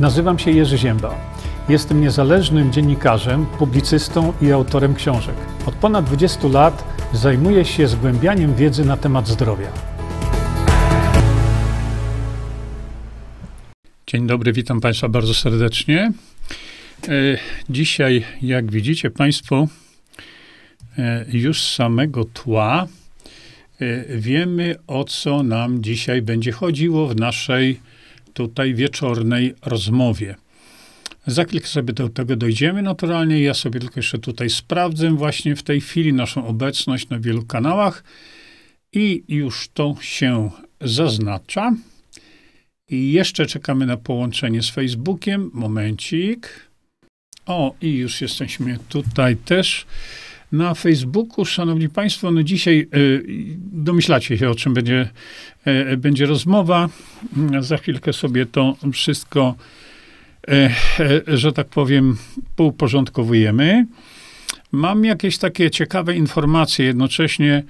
Nazywam się Jerzy Ziemba. Jestem niezależnym dziennikarzem, publicystą i autorem książek. Od ponad 20 lat zajmuję się zgłębianiem wiedzy na temat zdrowia. Dzień dobry, witam Państwa bardzo serdecznie. E, dzisiaj, jak widzicie Państwo, e, już z samego tła e, wiemy, o co nam dzisiaj będzie chodziło w naszej tutaj wieczornej rozmowie. Za chwilkę sobie do tego dojdziemy naturalnie. Ja sobie tylko jeszcze tutaj sprawdzę właśnie w tej chwili naszą obecność na wielu kanałach i już to się zaznacza. I jeszcze czekamy na połączenie z Facebookiem. Momencik. O, i już jesteśmy tutaj też na Facebooku. Szanowni Państwo, no dzisiaj y, domyślacie się, o czym będzie, y, będzie rozmowa. Za chwilkę sobie to wszystko E, e, że tak powiem, półporządkowujemy. Mam jakieś takie ciekawe informacje, jednocześnie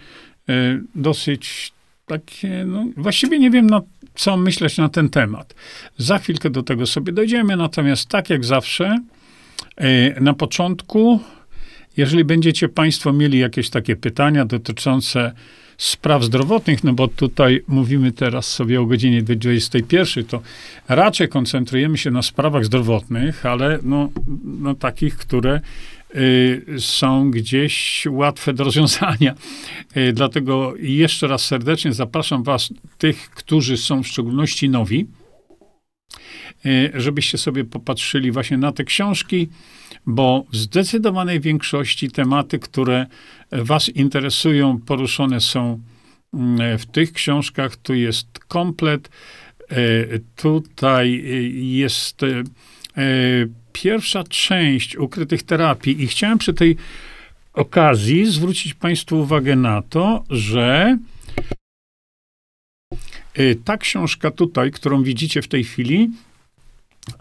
e, dosyć takie, no, właściwie nie wiem, na co myśleć na ten temat. Za chwilkę do tego sobie dojdziemy, natomiast tak jak zawsze, na początku, jeżeli będziecie Państwo mieli jakieś takie pytania dotyczące spraw zdrowotnych, no bo tutaj mówimy teraz sobie o godzinie 21, to raczej koncentrujemy się na sprawach zdrowotnych, ale no, no takich, które y, są gdzieś łatwe do rozwiązania. Y, dlatego jeszcze raz serdecznie zapraszam Was, tych, którzy są w szczególności nowi, y, żebyście sobie popatrzyli właśnie na te książki, bo w zdecydowanej większości tematy, które Was interesują, poruszone są mm, w tych książkach. Tu jest komplet. E, tutaj jest e, pierwsza część ukrytych terapii, i chciałem przy tej okazji zwrócić Państwu uwagę na to, że e, ta książka tutaj, którą widzicie w tej chwili,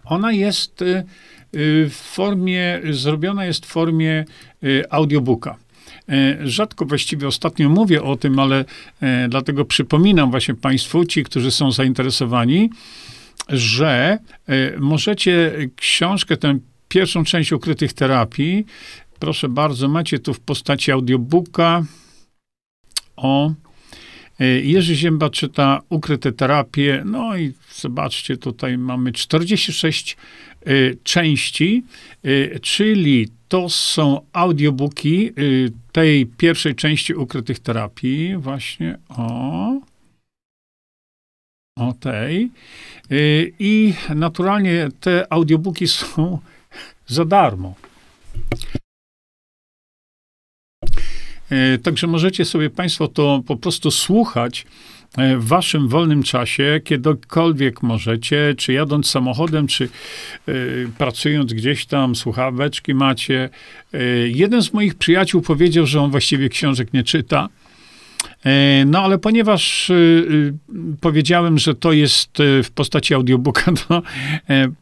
ona jest w formie, zrobiona jest w formie audiobooka. E, rzadko właściwie ostatnio mówię o tym, ale dlatego przypominam właśnie Państwu, ci, którzy są zainteresowani, że możecie książkę, tę pierwszą część ukrytych terapii, proszę bardzo, macie tu w postaci audiobooka o Jerzy Zięba czyta ukryte terapie. No i zobaczcie, tutaj mamy 46 części, czyli to są audiobooki tej pierwszej części ukrytych terapii, właśnie o. O tej. I naturalnie te audiobooki są za darmo. Y, także możecie sobie Państwo to po prostu słuchać E, w waszym wolnym czasie, kiedykolwiek możecie, czy jadąc samochodem, czy y, pracując gdzieś tam, słuchaweczki macie. Jeden z moich przyjaciół powiedział, że on właściwie książek nie czyta. No, ale ponieważ powiedziałem, że to jest w postaci audiobooka, to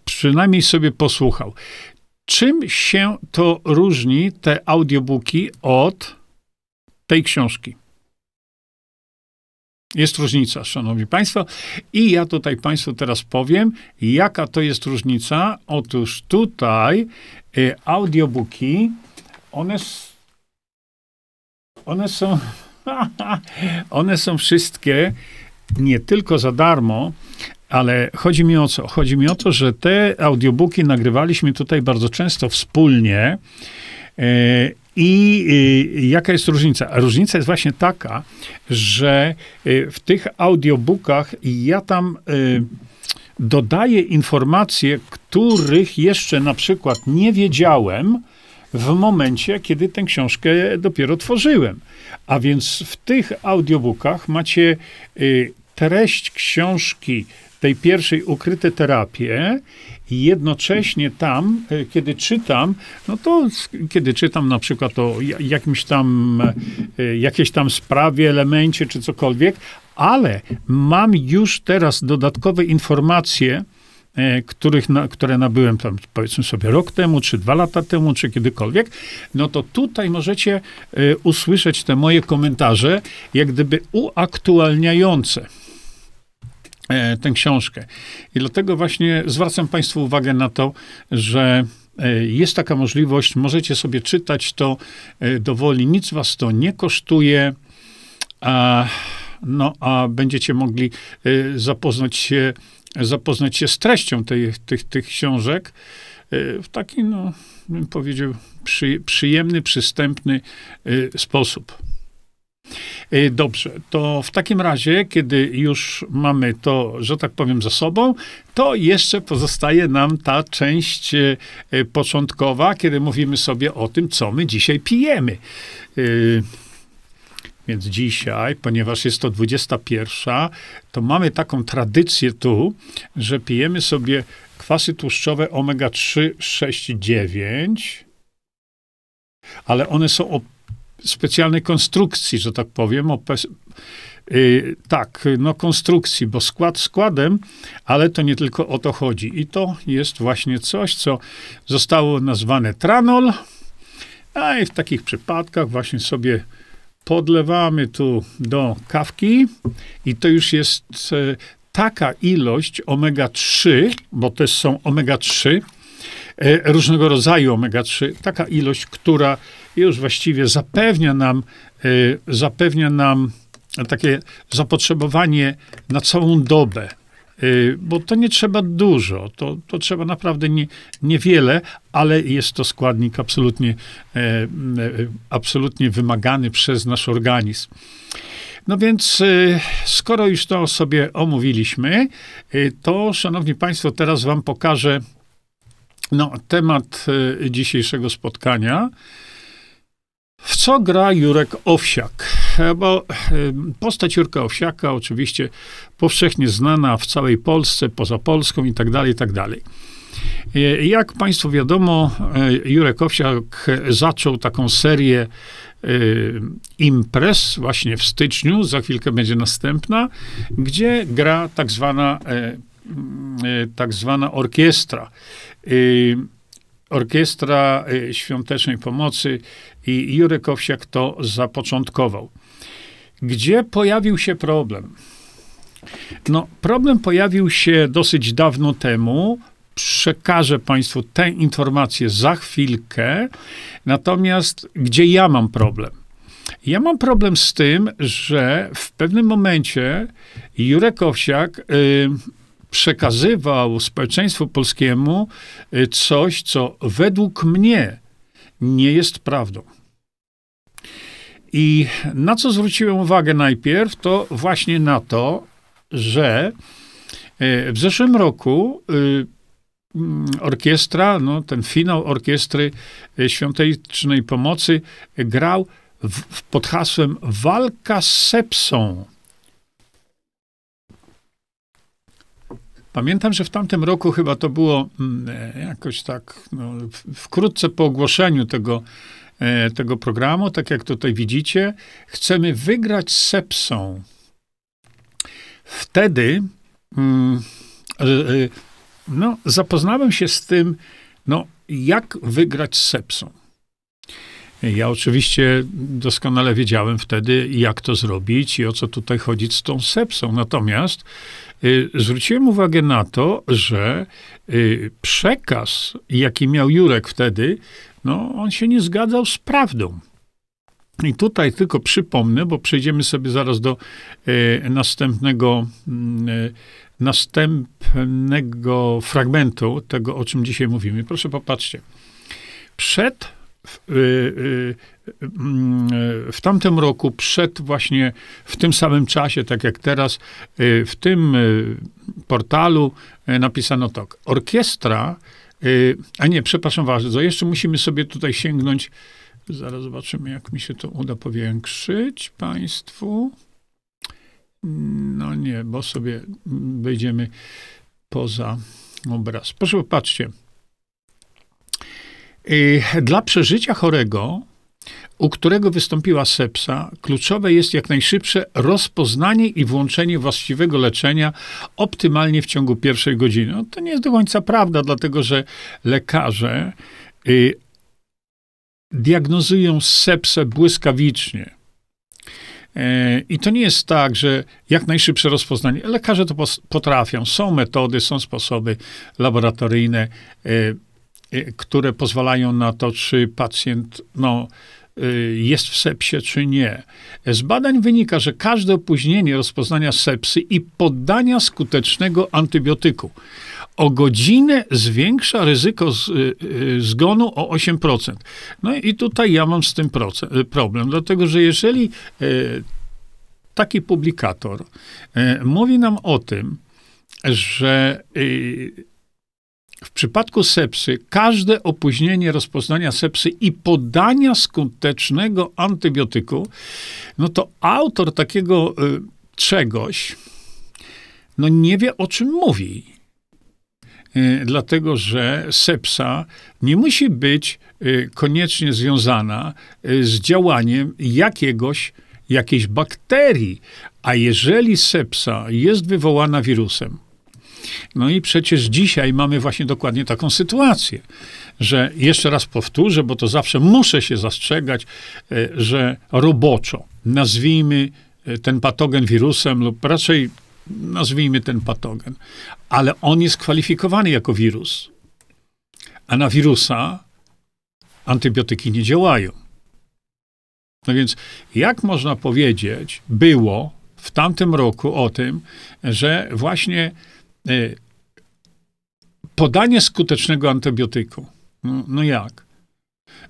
przynajmniej sobie posłuchał. Czym się to różni, te audiobooki, od tej książki? Jest różnica, szanowni państwo. I ja tutaj państwu teraz powiem, jaka to jest różnica. Otóż tutaj y, audiobooki, one, one są, one są wszystkie nie tylko za darmo, ale chodzi mi o co? Chodzi mi o to, że te audiobooki nagrywaliśmy tutaj bardzo często wspólnie. Y, i y, jaka jest różnica? Różnica jest właśnie taka, że y, w tych audiobookach ja tam y, dodaję informacje, których jeszcze na przykład nie wiedziałem w momencie, kiedy tę książkę dopiero tworzyłem. A więc w tych audiobookach macie treść książki tej pierwszej ukryte terapie i jednocześnie tam, e, kiedy czytam, no to kiedy czytam na przykład o jakimś tam, e, jakiejś tam sprawie, elemencie czy cokolwiek, ale mam już teraz dodatkowe informacje, e, których, na, które nabyłem tam powiedzmy sobie rok temu, czy dwa lata temu, czy kiedykolwiek, no to tutaj możecie usłyszeć te moje komentarze, jak gdyby uaktualniające e, tę książkę. I dlatego właśnie zwracam Państwu uwagę na to, że e, jest taka możliwość, możecie sobie czytać to e, dowoli, nic was to nie kosztuje, a, no, a będziecie mogli zapoznać się, zapoznać się z treścią tej, tych, tych książek w taki, no, bym powiedział, przy, przyjemny, przystępny sposób. Y, dobrze, to w takim razie, kiedy już mamy to, że tak powiem, za sobą, to jeszcze pozostaje nam ta część y, y, początkowa, kiedy mówimy sobie o tym, co my dzisiaj pijemy. Więc dzisiaj, ponieważ jest to 21, to mamy taką tradycję tu, że pijemy sobie kwasy tłuszczowe omega-3, 6, 9, ale one są o specjalnej konstrukcji, że tak powiem, Yy, tak, no konstrukcji, bo skład składem, ale to nie tylko o to chodzi. I to jest właśnie coś, co zostało nazwane tranol, a i w takich przypadkach właśnie sobie podlewamy tu do kawki i to już jest e, taka ilość omega-3, bo to są omega-3, e, różnego rodzaju omega-3, taka ilość, która już właściwie zapewnia nam, y, zapewnia nam takie zapotrzebowanie na całą dobę. Y, bo to nie trzeba dużo, to, to trzeba naprawdę nie, niewiele, ale jest to składnik absolutnie, e, e, absolutnie wymagany przez nasz organizm. No więc, y, skoro już to sobie omówiliśmy, to, szanowni państwo, teraz wam pokażę no, temat dzisiejszego spotkania. W co gra Jurek Owsiak? E, bo e, postać Jurka Owsiaka oczywiście powszechnie znana w całej Polsce, poza Polską i tak dalej, i tak dalej. E, jak Państwu wiadomo, Jurek Owsiak zaczął taką serię imprez właśnie w styczniu, za chwilkę będzie następna, gdzie gra tak zwana, tak zwana orkiestra. Orkiestra Świątecznej Pomocy i Jurek Owsiak to zapoczątkował. Gdzie pojawił się problem? No, problem pojawił się dosyć dawno temu. Przekażę Państwu tę informację za chwilkę. Natomiast gdzie ja mam problem? Ja mam problem z tym, że w pewnym momencie Jurek Owsiak y, przekazywał społeczeństwu polskiemu y, coś, co według mnie nie jest prawdą. I na co zwróciłem uwagę najpierw, to właśnie na to, że e, w zeszłym roku y, mm, orkiestra, no, ten finał orkiestry świątecznej pomocy grał w, pod hasłem Walka z sepsą. Pamiętam, że w tamtym roku chyba to było mm, e, jakoś tak, no, wkrótce po ogłoszeniu tego E, tego programu, tak jak tutaj widzicie, chcemy wygrać z sepsą. Wtedy mm, e, no, zapoznałem się z tym, no, jak wygrać z sepsą. Ja oczywiście doskonale wiedziałem wtedy, jak to zrobić i o co tutaj chodzić z tą sepsą. Natomiast zwróciłem uwagę na to, że y, przekaz, jaki miał Jurek wtedy, no, on się nie zgadzał z prawdą. I tutaj tylko przypomnę, bo przejdziemy sobie zaraz do e, następnego, mm, następnego fragmentu tego, o czym dzisiaj mówimy. Proszę popatrzcie. Przed w, e, mm, w tamtym roku, przed właśnie w tym samym czasie, tak jak teraz, w tym portalu napisano tak. Orkiestra Y, a nie, przepraszam bardzo, jeszcze musimy sobie tutaj sięgnąć. Zaraz zobaczymy, jak mi się to uda powiększyć Państwu. No nie, bo sobie wejdziemy poza obraz. Proszę popatrzcie. Y, dla przeżycia chorego u którego wystąpiła sepsa, kluczowe jest jak najszybsze rozpoznanie i włączenie właściwego leczenia optymalnie w ciągu pierwszej godziny. No, to nie jest do końca prawda, dlatego że lekarze y, diagnozują sepsę błyskawicznie. E, I to nie jest tak, że jak najszybsze rozpoznanie. Lekarze to potrafią. Są metody, są sposoby laboratoryjne, e, które pozwalają na to, czy pacjent no, jest w sepsie, czy nie. Z badań wynika, że każde opóźnienie rozpoznania sepsy i podania skutecznego antybiotyku o godzinę zwiększa ryzyko z, zgonu o 8%. No i tutaj ja mam z tym problem, dlatego że jeżeli taki publikator mówi nam o tym, że w przypadku sepsy każde opóźnienie rozpoznania sepsy i podania skutecznego antybiotyku, no to autor takiego e, czegoś, no nie wie o czym mówi. Dlatego, że sepsa nie musi być koniecznie związana z działaniem jakiegoś jakiejś bakterii. A jeżeli sepsa jest wywołana wirusem, no i przecież dzisiaj mamy właśnie dokładnie taką sytuację, że jeszcze raz powtórzę, bo to zawsze muszę się zastrzegać, e, że roboczo nazwijmy e, ten patogen wirusem lub raczej nazwijmy ten patogen, ale on jest kwalifikowany jako wirus. A na wirusa antybiotyki nie działają. No więc jak można powiedzieć, było w tamtym roku o tym, że właśnie podanie skutecznego antybiotyku. No, no jak?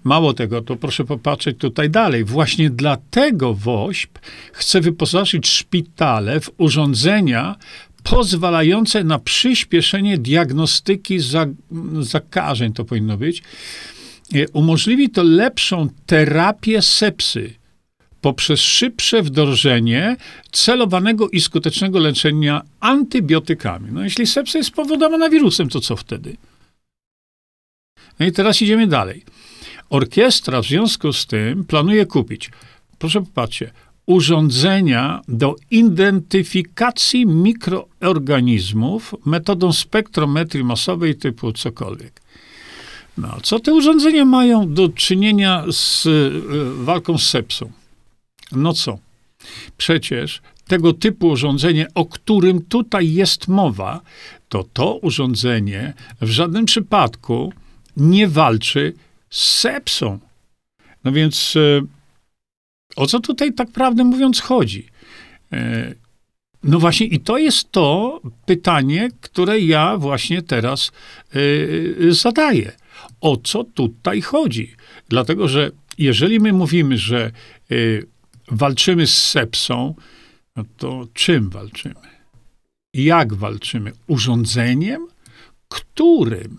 Mało tego, to proszę popatrzeć tutaj dalej. Właśnie dlatego WOŚP chce wyposażyć szpitale w urządzenia pozwalające na przyspieszenie diagnostyki zakażeń, to powinno być, E, umożliwi to lepszą terapię sepsy poprzez szybsze wdrożenie celowanego i skutecznego leczenia antybiotykami. No jeśli sepsa jest spowodowana wirusem, to co wtedy? No i teraz idziemy dalej. Orkiestra w związku z tym planuje kupić, proszę popatrzcie, urządzenia do identyfikacji mikroorganizmów metodą spektrometrii masowej typu cokolwiek. No, co te urządzenia mają do czynienia z y, walką z sepsą? No co? Przecież tego typu urządzenie, o którym tutaj jest mowa, to to urządzenie w żadnym przypadku nie walczy z sepsą. No więc y, o co tutaj tak prawdę mówiąc chodzi? Y, no właśnie, i to jest to pytanie, które ja właśnie teraz zadaję o co tutaj chodzi. Dlatego, że jeżeli my mówimy, że walczymy z sepsą, no to czym walczymy? Jak walczymy? Urządzeniem? Którym?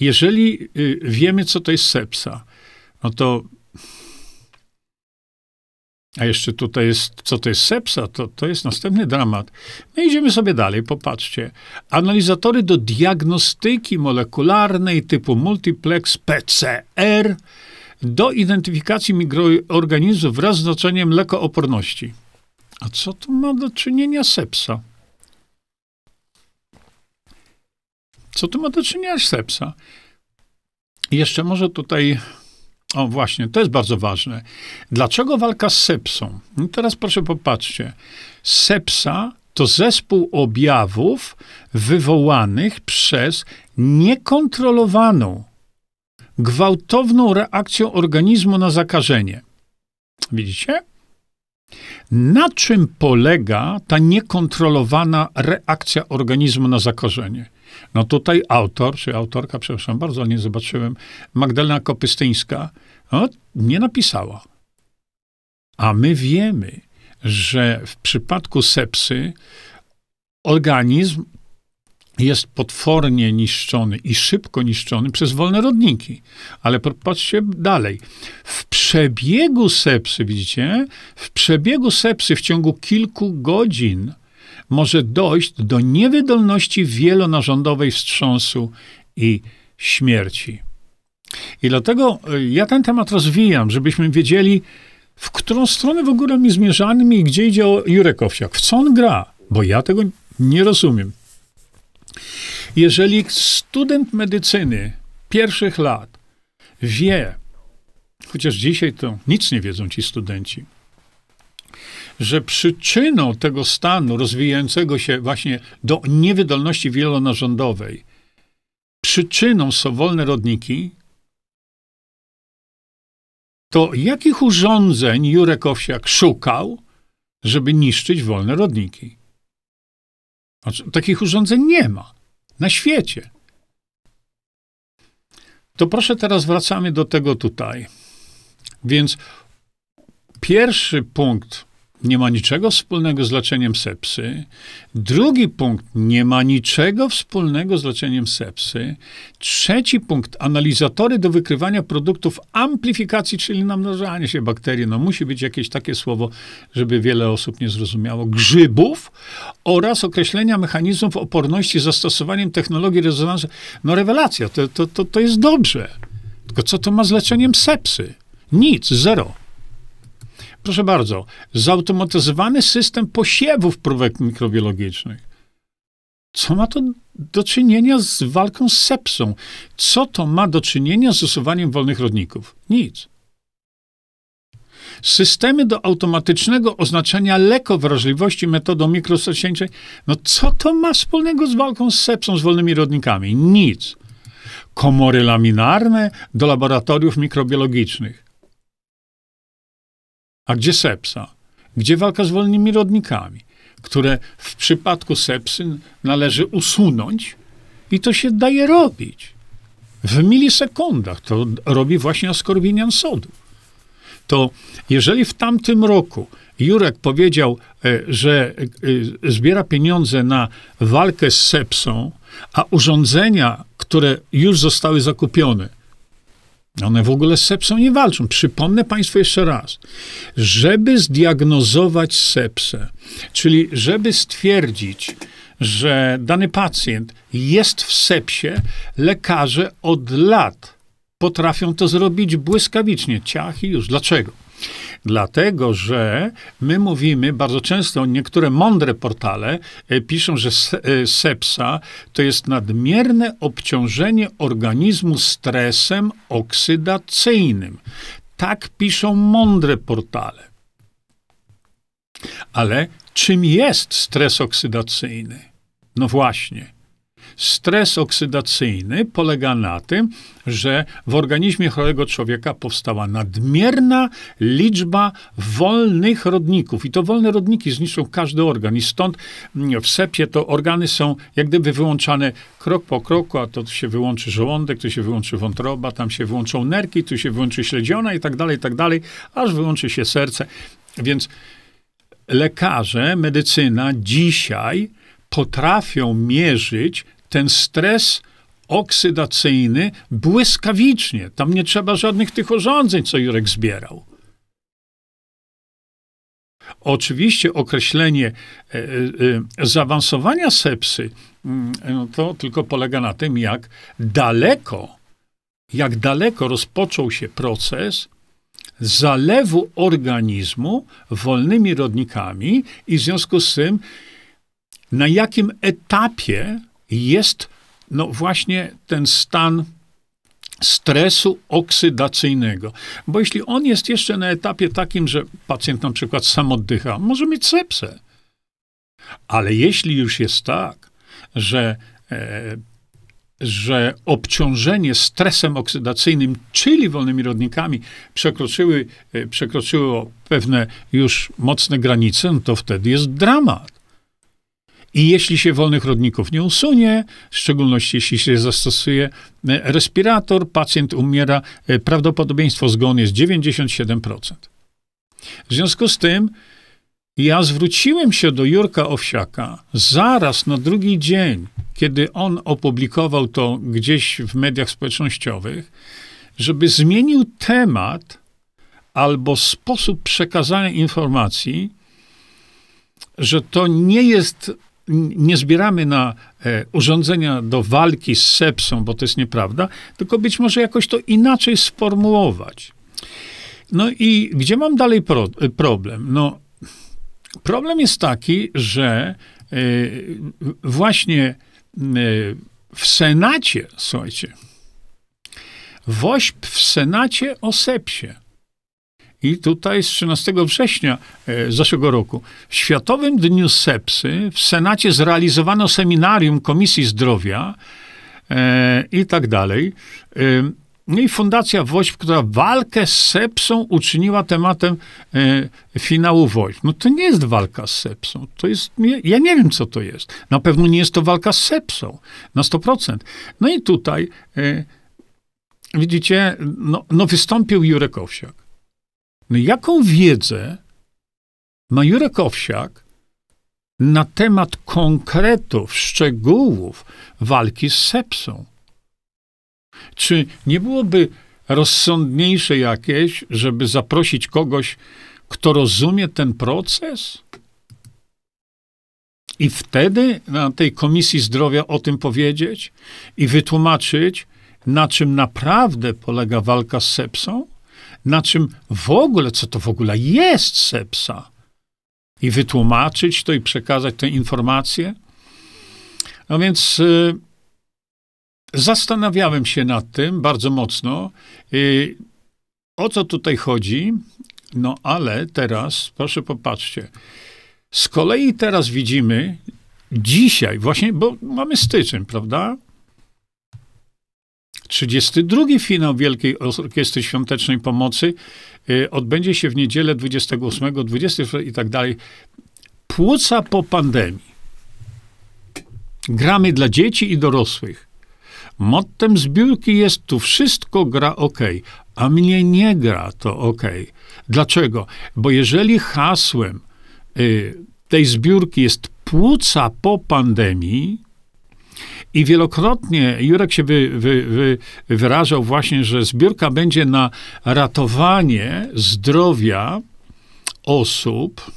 Jeżeli y, wiemy, co to jest sepsa, no to a jeszcze tutaj jest, co to jest sepsa, to, to jest następny dramat. No idziemy sobie dalej, popatrzcie. Analizatory do diagnostyki molekularnej typu multiplex PCR do identyfikacji mikroorganizmów wraz z znaczeniem lekooporności. A co tu ma do czynienia sepsa? Co tu ma do czynienia sepsa? Jeszcze może tutaj o właśnie, to jest bardzo ważne. Dlaczego walka z sepsą? No teraz proszę popatrzcie. Sepsa to zespół objawów wywołanych przez niekontrolowaną, gwałtowną reakcję organizmu na zakażenie. Widzicie? Na czym polega ta niekontrolowana reakcja organizmu na zakażenie? No tutaj autor, czy autorka, przepraszam bardzo, nie zobaczyłem, Magdalena Kopystyńska, no, nie napisała. A my wiemy, że w przypadku sepsy organizm jest potwornie niszczony i szybko niszczony przez wolne rodniki. Ale popatrzcie dalej. W przebiegu sepsy, widzicie, w przebiegu sepsy w ciągu kilku godzin może dojść do niewydolności wielonarządowej wstrząsu i śmierci. I dlatego e, ja ten temat rozwijam, żebyśmy wiedzieli, w którą stronę w ogóle mi zmierzamy i gdzie idzie Jurek Owsiak, w co on gra, bo ja tego nie rozumiem. Jeżeli student medycyny pierwszych lat wie, chociaż dzisiaj to nic nie wiedzą ci studenci, że przyczyną tego stanu rozwijającego się właśnie do niewydolności wielonarządowej, przyczyną są wolne rodniki, to jakich urządzeń Jurek Owsiak szukał, żeby niszczyć wolne rodniki? Znaczy, takich urządzeń nie ma na świecie. To proszę teraz wracamy do tego tutaj. Więc pierwszy punkt nie ma niczego wspólnego z leczeniem sepsy. Drugi punkt nie ma niczego wspólnego z leczeniem sepsy. Trzeci punkt analizatory do wykrywania produktów amplifikacji, czyli namnażania się bakterii. No musi być jakieś takie słowo, żeby wiele osób nie zrozumiało. Grzybów oraz określenia mechanizmów oporności zastosowaniem technologii rezonansu. No rewelacja, to, to, to, to jest dobrze. Tylko co to ma z leczeniem sepsy? Nic, zero. Proszę bardzo, zautomatyzowany system posiewów próbek mikrobiologicznych. Co ma to do czynienia z walką z sepsą? Co to ma do czynienia z usuwaniem wolnych rodników? Nic. Systemy do automatycznego oznaczenia lekowrażliwości metodą mikrososięczej, no co to ma wspólnego z walką z sepsą, z wolnymi rodnikami? Nic. Komory laminarne do laboratoriów mikrobiologicznych. A gdzie sepsa? Gdzie walka z wolnymi rodnikami, które w przypadku sepsy należy usunąć i to się daje robić. W milisekundach to robi właśnie askorbinian sodu. To jeżeli w tamtym roku Jurek powiedział, e, że e, zbiera pieniądze na walkę z sepsą, a urządzenia, które już zostały zakupione, one w ogóle z sepsą nie walczą. Przypomnę Państwu jeszcze raz. Żeby zdiagnozować sepsę, czyli żeby stwierdzić, że dany pacjent jest w sepsie, lekarze od lat potrafią to zrobić błyskawicznie. Ciach i już. Dlaczego? Dlatego, że my mówimy bardzo często, niektóre mądre portale e, piszą, że e, sepsa to jest nadmierne obciążenie organizmu stresem oksydacyjnym. Tak piszą mądre portale. Ale czym jest stres oksydacyjny? No właśnie. Stres oksydacyjny polega na tym, że w organizmie chorego człowieka powstała nadmierna liczba wolnych rodników. I to wolne rodniki zniszczą każdy organ. I stąd mm, w sepie to organy są jak gdyby wyłączane krok po kroku, a to się wyłączy żołądek, tu się wyłączy wątroba, tam się wyłączą nerki, tu się wyłączy śledziona i tak dalej, i tak dalej, aż wyłączy się serce. Więc lekarze, medycyna dzisiaj potrafią mierzyć ten stres oksydacyjny błyskawicznie. Tam nie trzeba żadnych tych urządzeń, co Jurek zbierał. Oczywiście określenie e, e, e, zaawansowania sepsy mm, no to tylko polega na tym, jak daleko, jak daleko rozpoczął się proces zalewu organizmu wolnymi rodnikami i w związku z tym, na jakim etapie jest no właśnie ten stan stresu oksydacyjnego. Bo jeśli on jest jeszcze na etapie takim, że pacjent na przykład sam oddycha, może mieć sepsę. Ale jeśli już jest tak, że, e, że obciążenie stresem oksydacyjnym, czyli wolnymi rodnikami, przekroczyły, e, przekroczyło pewne już mocne granice, no to wtedy jest dramat. I jeśli się wolnych rodników nie usunie, w szczególności jeśli się zastosuje e, respirator, pacjent umiera, e, prawdopodobieństwo zgonu jest 97%. W związku z tym ja zwróciłem się do Jurka Owsiaka zaraz na drugi dzień, kiedy on opublikował to gdzieś w mediach społecznościowych, żeby zmienił temat albo sposób przekazania informacji, że to nie jest nie zbieramy na e, urządzenia do walki z sepsą, bo to jest nieprawda, tylko być może jakoś to inaczej sformułować. No i gdzie mam dalej pro, e, problem? No, problem jest taki, że e, właśnie w Senacie, słuchajcie, WOŚP w Senacie o sepsie I tutaj z 13 września e, zeszłego roku, w Światowym Dniu Sepsy w Senacie zrealizowano seminarium Komisji Zdrowia e, i tak dalej. E, no i Fundacja WOŚP, która walkę z sepsą uczyniła tematem e, finału WOŚP. No to nie jest walka z sepsą. To jest, ja nie wiem, co to jest. Na pewno nie jest to walka z sepsą. Na 100%. No i tutaj, e, widzicie, no, no wystąpił Jurek Owsiak. No jaką wiedzę ma Jurek Owsiak na temat konkretów, szczegółów walki z sepsą? Czy nie byłoby rozsądniejsze jakieś, żeby zaprosić kogoś, kto rozumie ten proces? I wtedy na tej Komisji Zdrowia o tym powiedzieć i wytłumaczyć, na czym naprawdę polega walka z sepsą, na czym w ogóle, co to w ogóle jest sepsa, i wytłumaczyć to i przekazać tę informację. No więc y, Zastanawiałem się nad tym bardzo mocno, y, o co tutaj chodzi, no ale teraz, proszę popatrzcie, z kolei teraz widzimy, dzisiaj właśnie, bo mamy styczeń, prawda? 32 finał Wielkiej Orkiestry Świątecznej Pomocy y, odbędzie się w niedzielę 28, 20 i tak dalej. Płuca po pandemii. Gramy dla dzieci i dorosłych. Mottem zbiórki jest tu wszystko gra ok, a mnie nie gra to ok. Dlaczego? Bo jeżeli hasłem y, tej zbiórki jest płuca po pandemii, i wielokrotnie Jurek się wy, wy, wy, wyrażał właśnie, że zbiórka będzie na ratowanie zdrowia osób,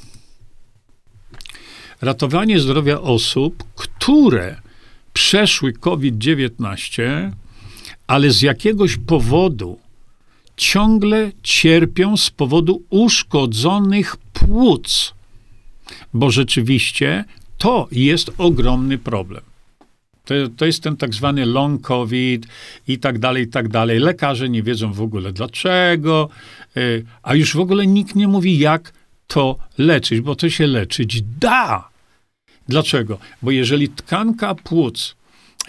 ratowanie zdrowia osób, które przeszły COVID-19, ale z jakiegoś powodu ciągle cierpią z powodu uszkodzonych płuc, bo rzeczywiście to jest ogromny problem. To, to jest ten tak zwany long COVID i tak dalej, i tak dalej. Lekarze nie wiedzą w ogóle dlaczego, y, a już w ogóle nikt nie mówi, jak to leczyć, bo to się leczyć da. Dlaczego? Bo jeżeli tkanka płuc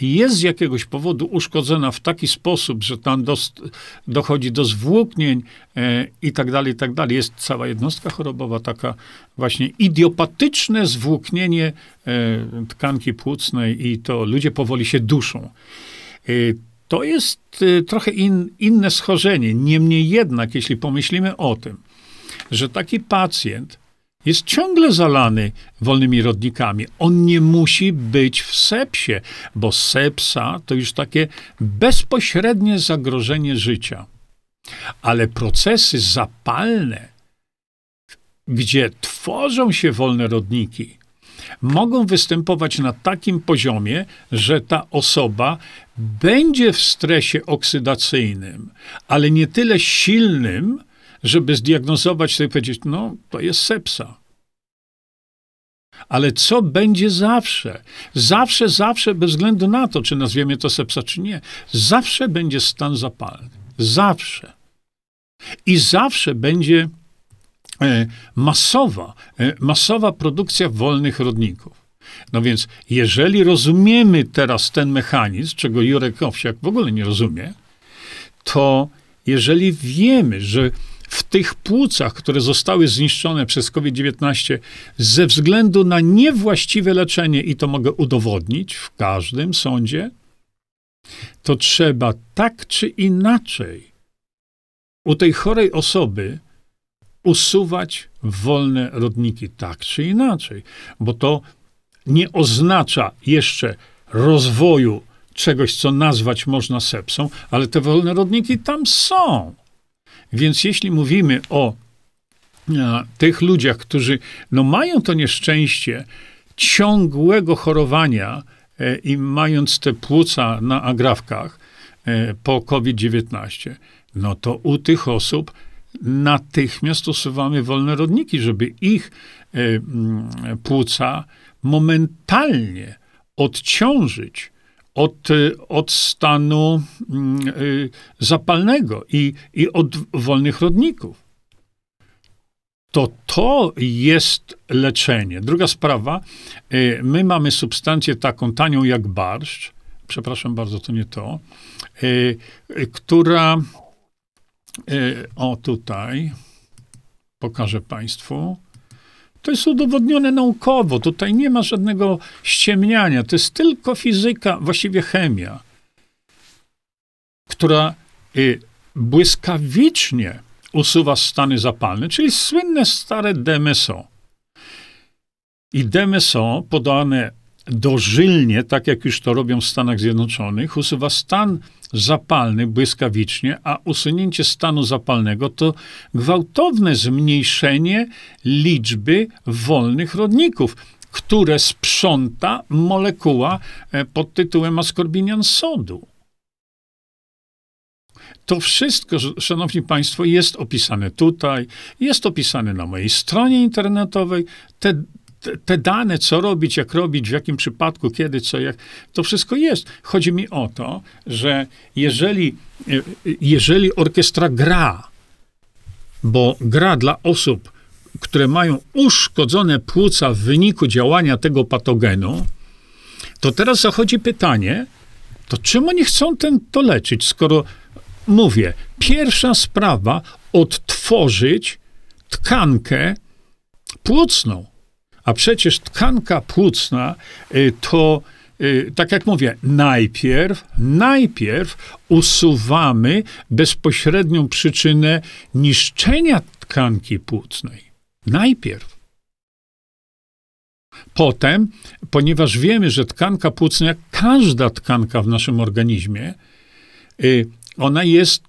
jest z jakiegoś powodu uszkodzona w taki sposób, że tam dochodzi do zwłóknień e, i tak dalej, i tak dalej. Jest cała jednostka chorobowa, taka właśnie idiopatyczne zwłóknienie e, tkanki płucnej i to ludzie powoli się duszą. E, to jest e, trochę in, inne schorzenie. Niemniej jednak, jeśli pomyślimy o tym, że taki pacjent jest ciągle zalany wolnymi rodnikami. On nie musi być w sepsie, bo sepsa to już takie bezpośrednie zagrożenie życia. Ale procesy zapalne, gdzie tworzą się wolne rodniki, mogą występować na takim poziomie, że ta osoba będzie w stresie oksydacyjnym, ale nie tyle silnym, żeby zdiagnozować sobie i powiedzieć, no to jest sepsa. Ale co będzie zawsze? Zawsze, zawsze, bez względu na to, czy nazwiemy to sepsa, czy nie, zawsze będzie stan zapalny. Zawsze. I zawsze będzie e, masowa, e, masowa produkcja wolnych rodników. No więc, jeżeli rozumiemy teraz ten mechanizm, czego Jurek Owsiak w ogóle nie rozumie, to jeżeli wiemy, że w tych płucach, które zostały zniszczone przez COVID-19 ze względu na niewłaściwe leczenie, i to mogę udowodnić w każdym sądzie, to trzeba tak czy inaczej u tej chorej osoby usuwać wolne rodniki, tak czy inaczej, bo to nie oznacza jeszcze rozwoju czegoś, co nazwać można sepsą, ale te wolne rodniki tam są. Więc jeśli mówimy o a, tych ludziach, którzy no, mają to nieszczęście ciągłego chorowania e, i mając te płuca na agrafkach e, po COVID-19, no to u tych osób natychmiast usuwamy wolne rodniki, żeby ich e, płuca momentalnie odciążyć od, y, od stanu mm, y, zapalnego i, i od wolnych rodników. to to jest leczenie. Druga sprawa, y, my mamy substancję taką tanią jak barszcz, przepraszam bardzo, to nie to, która, o tutaj, pokażę Państwu, to jest udowodnione naukowo. Tutaj nie ma żadnego ściemniania. To jest tylko fizyka, właściwie chemia, która y, błyskawicznie usuwa stany zapalne, czyli słynne stare DMSO. I DMSO podane dożylnie, tak jak już to robią w Stanach Zjednoczonych, usuwa stan zapalny błyskawicznie, a usunięcie stanu zapalnego to gwałtowne zmniejszenie liczby wolnych rodników, które sprząta molekuła e, pod tytułem askorbinian sodu. To wszystko, szanowni państwo, jest opisane tutaj, jest opisane na mojej stronie internetowej. Te te dane, co robić, jak robić, w jakim przypadku, kiedy, co, jak, to wszystko jest. Chodzi mi o to, że jeżeli, jeżeli orkiestra gra, bo gra dla osób, które mają uszkodzone płuca w wyniku działania tego patogenu, to teraz zachodzi pytanie, to czym oni chcą ten, to leczyć, skoro mówię, pierwsza sprawa, odtworzyć tkankę płucną. A przecież tkanka płucna y, to, y, tak jak mówię, najpierw, najpierw usuwamy bezpośrednią przyczynę niszczenia tkanki płucnej. Najpierw. Potem, ponieważ wiemy, że tkanka płucna, jak każda tkanka w naszym organizmie, y, ona jest,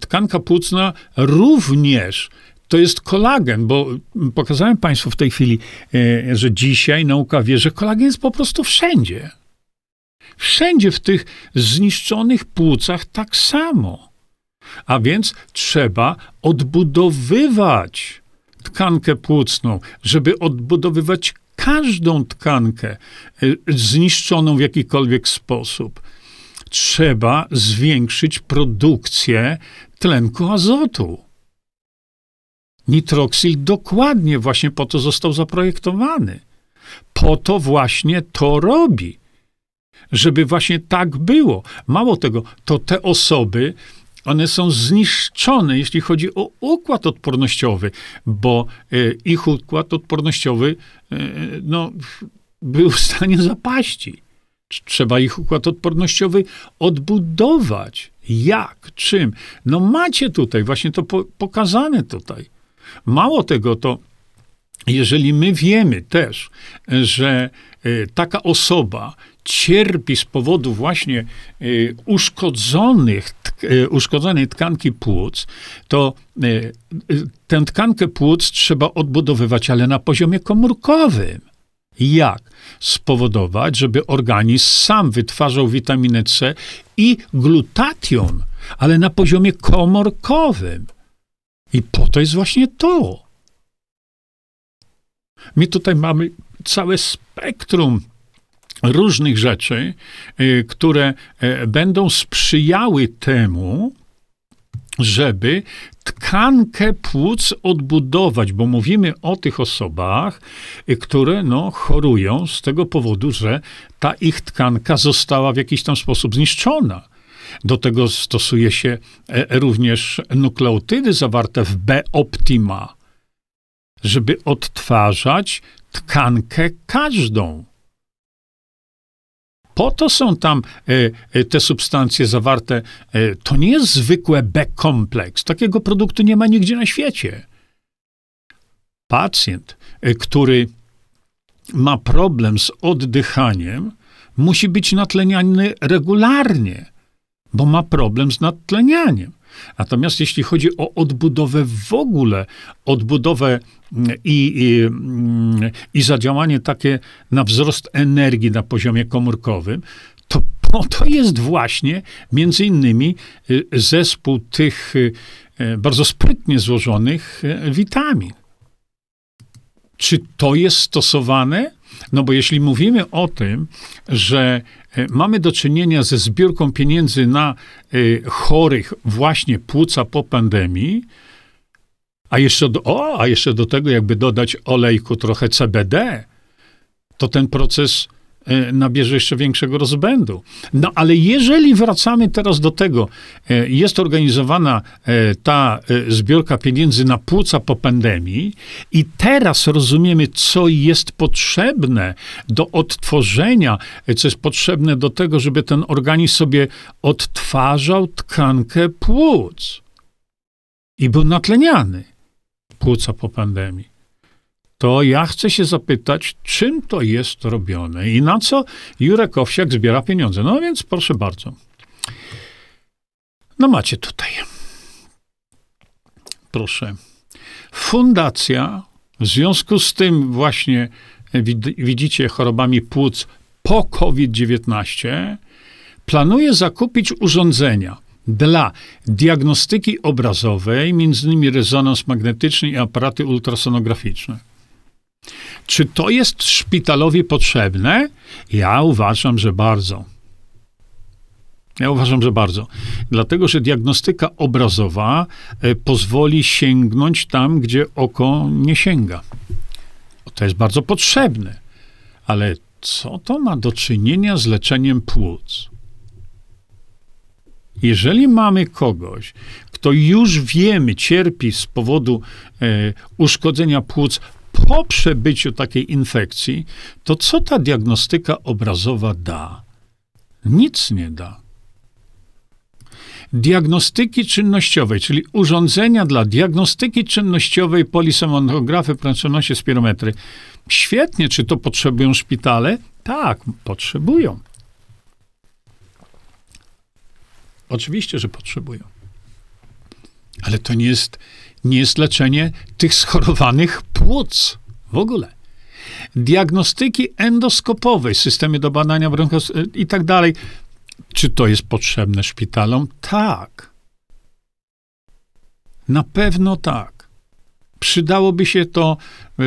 tkanka płucna również to jest kolagen, bo pokazałem Państwu w tej chwili, e, że dzisiaj nauka wie, że kolagen jest po prostu wszędzie. Wszędzie w tych zniszczonych płucach tak samo. A więc trzeba odbudowywać tkankę płucną, żeby odbudowywać każdą tkankę e, zniszczoną w jakikolwiek sposób. Trzeba zwiększyć produkcję tlenku azotu. Nitroksyl dokładnie właśnie po to został zaprojektowany. Po to właśnie to robi. Żeby właśnie tak było. Mało tego, to te osoby, one są zniszczone, jeśli chodzi o układ odpornościowy, bo y, ich układ odpornościowy y, no, był w stanie zapaści. Trzeba ich układ odpornościowy odbudować. Jak? Czym? No macie tutaj, właśnie to po, pokazane tutaj. Mało tego, to jeżeli my wiemy też, że e, taka osoba cierpi z powodu właśnie e, uszkodzonych, e, uszkodzonej tkanki płuc, to tę tkankę płuc trzeba odbudowywać, ale na poziomie komórkowym. Jak? Spowodować, żeby organizm sam wytwarzał witaminę C i glutation, ale na poziomie komórkowym. I po to jest właśnie to. My tutaj mamy całe spektrum różnych rzeczy, y, które e, będą sprzyjały temu, żeby tkankę płuc odbudować, bo mówimy o tych osobach, y, które no, chorują z tego powodu, że ta ich tkanka została w jakiś tam sposób zniszczona. Do tego stosuje się e, również nukleotydy zawarte w B-optima, żeby odtwarzać tkankę każdą. Po to są tam e, e, te substancje zawarte. To nie jest zwykłe B-kompleks. Takiego produktu nie ma nigdzie na świecie. Pacjent, który ma problem z oddychaniem, musi być natleniany regularnie bo ma problem z nadtlenianiem. Natomiast jeśli chodzi o odbudowę w ogóle, odbudowę mm, i, i, mm, i zadziałanie takie na wzrost energii na poziomie komórkowym, to to jest właśnie między innymi y, zespół tych y, y, bardzo sprytnie złożonych witamin. Czy to jest stosowane? No bo jeśli mówimy o tym, że mamy do czynienia ze zbiórką pieniędzy na e, chorych właśnie płuca po pandemii, A jeszcze do, o, a jeszcze do tego, jakby dodać olejku trochę CBD, to ten proces e, nabierze jeszcze większego rozbędu. No ale jeżeli wracamy teraz do tego, e, jest organizowana e, ta zbiorka pieniędzy na płuca po pandemii i teraz rozumiemy, co jest potrzebne do odtworzenia, co jest potrzebne do tego, żeby ten organizm sobie odtwarzał tkankę płuc i był natleniany płuca po pandemii to ja chcę się zapytać, czym to jest robione i na co Jurek Owsiak zbiera pieniądze. No więc proszę bardzo. No macie tutaj. Proszę. Fundacja w związku z tym właśnie widzicie chorobami płuc po COVID-19 planuje zakupić urządzenia dla diagnostyki obrazowej, między innymi rezonans magnetyczny i aparaty ultrasonograficzne. Czy to jest szpitalowi potrzebne? Ja uważam, że bardzo. Ja uważam, że bardzo. Dlatego, że diagnostyka obrazowa e, pozwoli sięgnąć tam, gdzie oko nie sięga. To jest bardzo potrzebne. Ale co to ma do czynienia z leczeniem płuc? Jeżeli mamy kogoś, kto już wiemy cierpi z powodu e, uszkodzenia płuc po przebyciu takiej infekcji, to co ta diagnostyka obrazowa da? Nic nie da. Diagnostyki czynnościowej, czyli urządzenia dla diagnostyki czynnościowej polisomnografy prędkości spirometry. Świetnie, czy to potrzebują szpitale? Tak, potrzebują. Oczywiście, że potrzebują. Ale to nie jest nie jest leczenie tych schorowanych płuc w ogóle. Diagnostyki endoskopowej, systemy do badania bronchos i tak dalej. Czy to jest potrzebne szpitalom? Tak. Na pewno tak. Przydałoby się to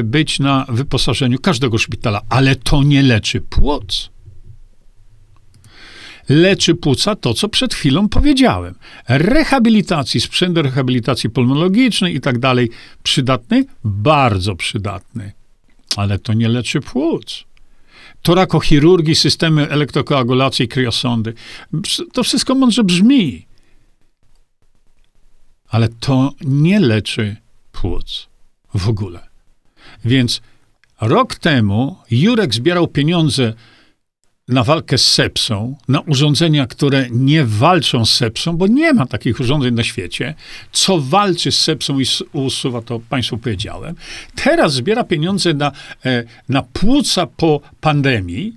być na wyposażeniu każdego szpitala, ale to nie leczy płuc leczy płuca to, co przed chwilą powiedziałem. Rehabilitacji, sprzęt rehabilitacji pulmonologicznej i tak dalej. Przydatny? Bardzo przydatny. Ale to nie leczy płuc. Torakochirurgii, systemy elektrokoagulacji, kriosondy. To wszystko mądrze brzmi. Ale to nie leczy płuc w ogóle. Więc rok temu Jurek zbierał pieniądze na walkę z sepsą, na urządzenia, które nie walczą z sepsą, bo nie ma takich urządzeń na świecie. Co walczy z sepsą i usuwa, to Państwu powiedziałem. Teraz zbiera pieniądze na, e, na płuca po pandemii,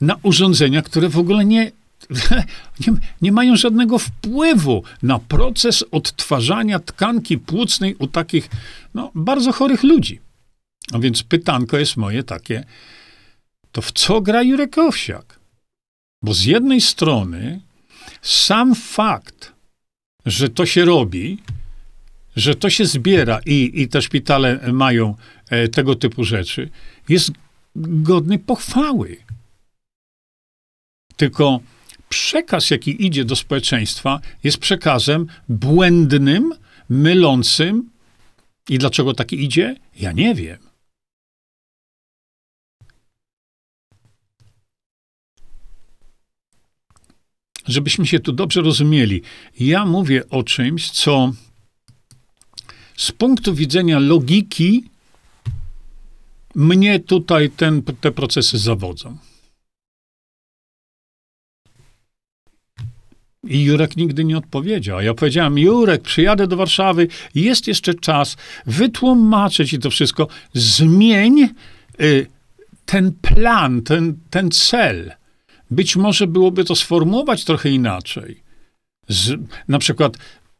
na urządzenia, które w ogóle nie, nie, nie, mają żadnego wpływu na proces odtwarzania tkanki płucnej u takich no, bardzo chorych ludzi. A więc pytanko jest moje takie, to w co gra Jurek Owsiak? Bo z jednej strony sam fakt, że to się robi, że to się zbiera i, i te szpitale mają e, tego typu rzeczy, jest godny pochwały. Tylko przekaz, jaki idzie do społeczeństwa, jest przekazem błędnym, mylącym. I dlaczego taki idzie? Ja nie wiem. Żebyśmy się tu dobrze rozumieli. Ja mówię o czymś, co z punktu widzenia logiki mnie tutaj ten, te procesy zawodzą. I Jurek nigdy nie odpowiedział. Ja powiedziałem, Jurek, przyjadę do Warszawy, jest jeszcze czas, wytłumaczę ci to wszystko, zmień y, ten plan, ten, ten cel. Być może byłoby to sformułować trochę inaczej. Z, na przykład,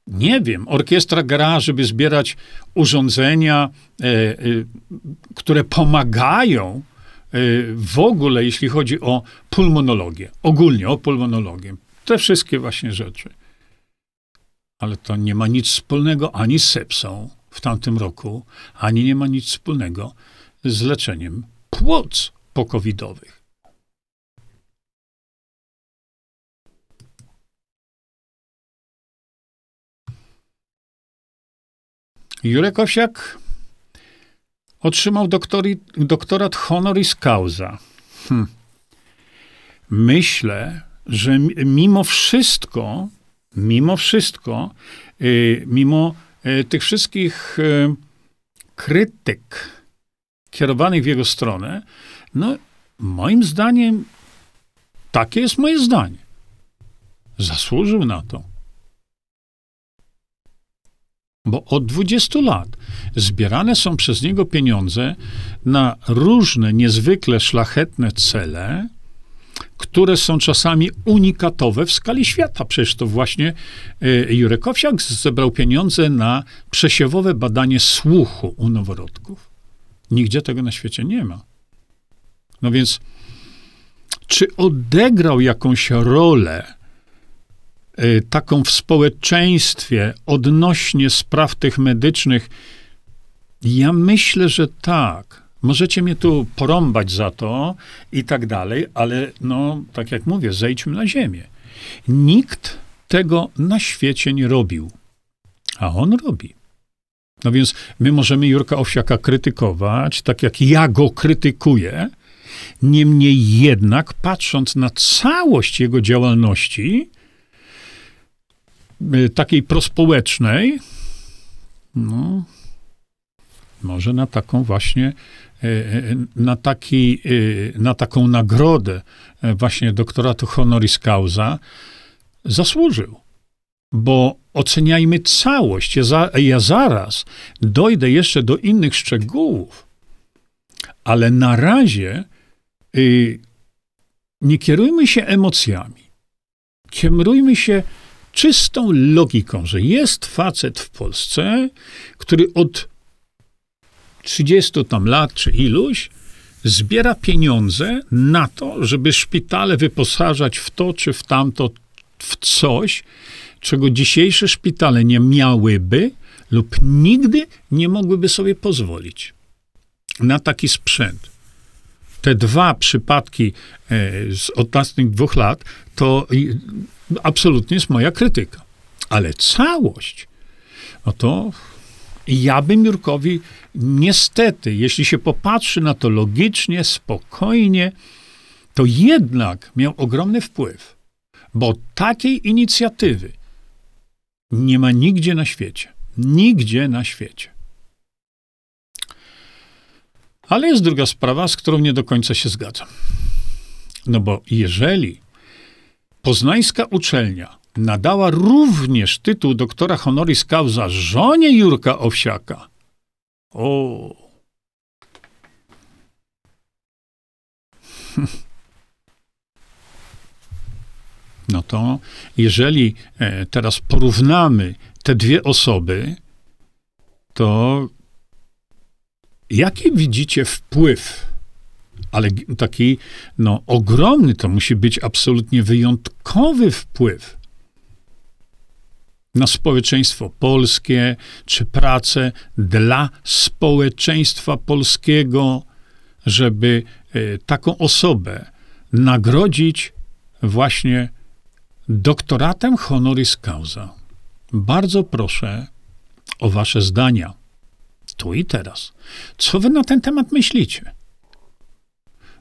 nie wiem, orkiestra gra, żeby zbierać urządzenia, e, e, które pomagają e, w ogóle, jeśli chodzi o pulmonologię, ogólnie o pulmonologię. Te wszystkie właśnie rzeczy. Ale to nie ma nic wspólnego ani z sepsą w tamtym roku, ani nie ma nic wspólnego z leczeniem płuc pokowidowych. Jurek Owsiak otrzymał doktori, doktorat honoris causa. Hm. Myślę, że mimo wszystko, mimo wszystko, y, mimo y, tych wszystkich y, krytyk kierowanych w jego stronę, no moim zdaniem, takie jest moje zdanie. Zasłużył na to. Bo od 20 lat zbierane są przez niego pieniądze na różne niezwykle szlachetne cele, które są czasami unikatowe w skali świata. Przecież to właśnie y, Jurek Owsiak zebrał pieniądze na przesiewowe badanie słuchu u noworodków. Nigdzie tego na świecie nie ma. No więc, czy odegrał jakąś rolę taką w społeczeństwie odnośnie spraw tych medycznych? Ja myślę, że tak. Możecie mnie tu porąbać za to i tak dalej, ale no, tak jak mówię, zejdźmy na ziemię. Nikt tego na świecie nie robił, a on robi. No więc my możemy Jurka Owsiaka krytykować, tak jak ja go krytykuję, niemniej jednak, patrząc na całość jego działalności, y, takiej prospołecznej, no, może na taką właśnie E, e, na, taki, na taką nagrodę właśnie doktoratu honoris causa zasłużył. Bo oceniajmy całość. Ja, za, ja zaraz dojdę jeszcze do innych szczegółów, ale na razie y, nie kierujmy się emocjami. Kierujmy się czystą logiką, że jest facet w Polsce, który od 30 tam lat czy iluś, zbiera pieniądze na to, żeby szpitale wyposażać w to czy w tamto, w coś, czego dzisiejsze szpitale nie miałyby lub nigdy nie mogłyby sobie pozwolić na taki sprzęt. Te dwa przypadki e, z ostatnich dwóch lat to absolutnie jest moja krytyka. Ale całość, no to ja bym Jurkowi niestety, jeśli się popatrzy na to logicznie, spokojnie, to jednak miał ogromny wpływ, bo takiej inicjatywy nie ma nigdzie na świecie. Nigdzie na świecie. Ale jest druga sprawa, z którą nie do końca się zgadzam. No bo jeżeli poznańska uczelnia nadała również tytuł doktora honoris causa żonie Jurka Owsiaka. O. No to jeżeli e, teraz porównamy te dwie osoby, to jaki widzicie wpływ ale taki no, ogromny, to musi być absolutnie wyjątkowy wpływ na społeczeństwo polskie, czy pracę dla społeczeństwa polskiego, żeby e, taką osobę nagrodzić właśnie doktoratem honoris causa. Bardzo proszę o wasze zdania. Tu i teraz. Co wy na ten temat myślicie?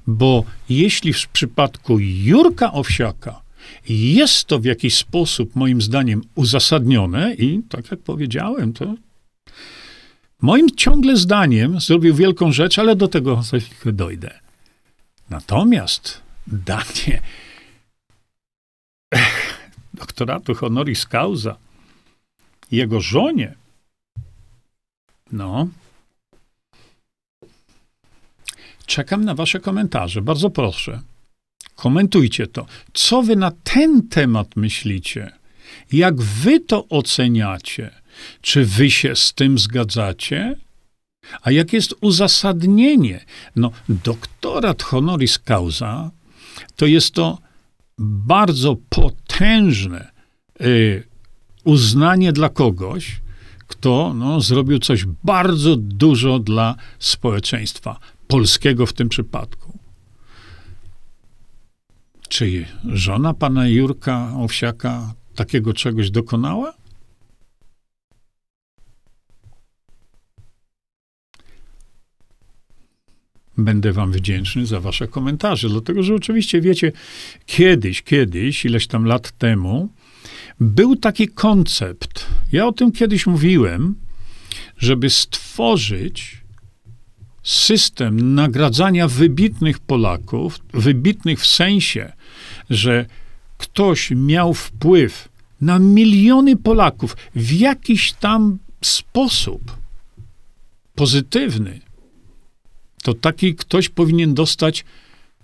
Bo jeśli w przypadku Jurka Owsiaka jest to w jakiś sposób, moim zdaniem, uzasadnione i tak jak powiedziałem, to moim ciągle zdaniem zrobił wielką rzecz, ale do tego za chwilkę dojdę. Natomiast danie doktoratu honoris causa jego żonie, no, czekam na wasze komentarze. Bardzo proszę. Komentujcie to. Co wy na ten temat myślicie? Jak wy to oceniacie? Czy wy się z tym zgadzacie? A jak jest uzasadnienie? No, doktorat honoris causa to jest to bardzo potężne y, uznanie dla kogoś, kto no, zrobił coś bardzo dużo dla społeczeństwa polskiego w tym przypadku. Czy żona pana Jurka Owsiaka takiego czegoś dokonała? Będę wam wdzięczny za wasze komentarze, dlatego że oczywiście wiecie, kiedyś, kiedyś, ileś tam lat temu, był taki koncept. Ja o tym kiedyś mówiłem, żeby stworzyć system nagradzania wybitnych Polaków, wybitnych w sensie, że ktoś miał wpływ na miliony Polaków w jakiś tam sposób pozytywny, to taki ktoś powinien dostać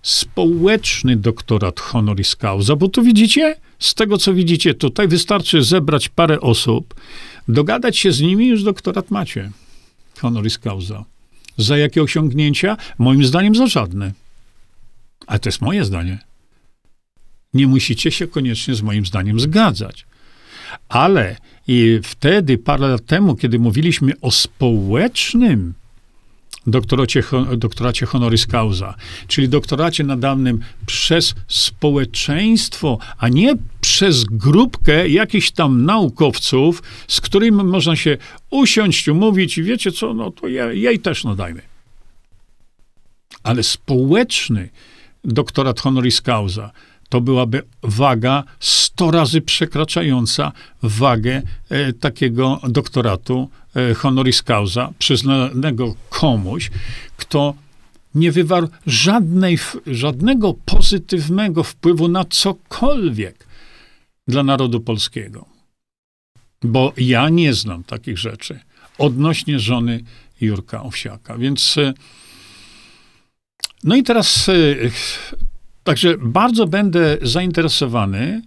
społeczny doktorat honoris causa, bo tu widzicie, z tego co widzicie tutaj, wystarczy zebrać parę osób, dogadać się z nimi, już doktorat macie honoris causa. Za jakie osiągnięcia? Moim zdaniem za żadne. Ale to jest moje zdanie. Nie musicie się koniecznie z moim zdaniem zgadzać. Ale i wtedy, parę lat temu, kiedy mówiliśmy o społecznym doktoracie, doktoracie honoris causa, czyli doktoracie nadanym przez społeczeństwo, a nie przez grupkę jakichś tam naukowców, z którymi można się usiąść, umówić i wiecie co, no to jej też nadajmy. Ale społeczny doktorat honoris causa, to byłaby waga 100 razy przekraczająca wagę e, takiego doktoratu e, honoris causa przyznanego komuś, kto nie wywarł żadnej, żadnego pozytywnego wpływu na cokolwiek dla narodu polskiego. Bo ja nie znam takich rzeczy odnośnie żony Jurka Owsiaka. Więc e, no i teraz e, Także bardzo będę zainteresowany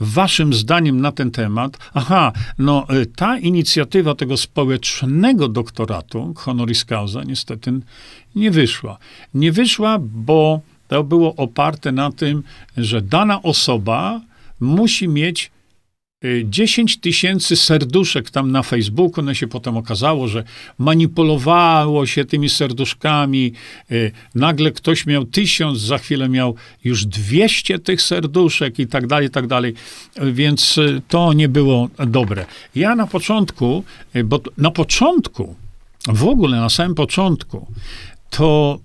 waszym zdaniem na ten temat. Aha, no y, ta inicjatywa tego społecznego doktoratu honoris causa niestety nie wyszła. Nie wyszła, bo to było oparte na tym, że dana osoba musi mieć 10 tysięcy serduszek tam na Facebooku, no się potem okazało, że manipulowało się tymi serduszkami. Y, nagle ktoś miał tysiąc, za chwilę miał już 200 tych serduszek i tak dalej, i tak dalej. Więc y, to nie było dobre. Ja na początku, y, bo na początku, w ogóle na samym początku, to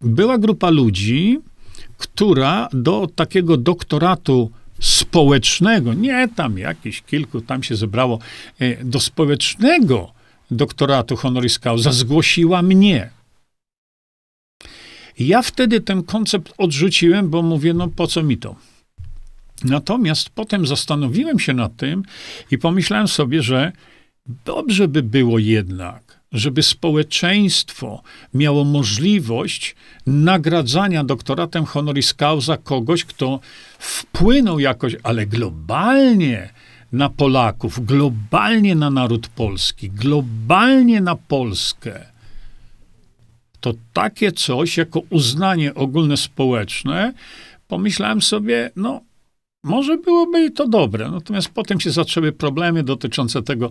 była grupa ludzi, która do takiego doktoratu społecznego, nie tam jakiś kilku tam się zebrało, e, do społecznego doktoratu honoris causa zgłosiła mnie. Ja wtedy ten koncept odrzuciłem, bo mówię, no po co mi to? Natomiast potem zastanowiłem się nad tym i pomyślałem sobie, że dobrze by było jednak, żeby społeczeństwo miało możliwość nagradzania doktoratem honoris causa kogoś, kto wpłynął jakoś, ale globalnie na Polaków, globalnie na naród polski, globalnie na Polskę. To takie coś, jako uznanie ogólne społeczne, pomyślałem sobie, no, może byłoby to dobre, natomiast potem się zaczęły problemy dotyczące tego,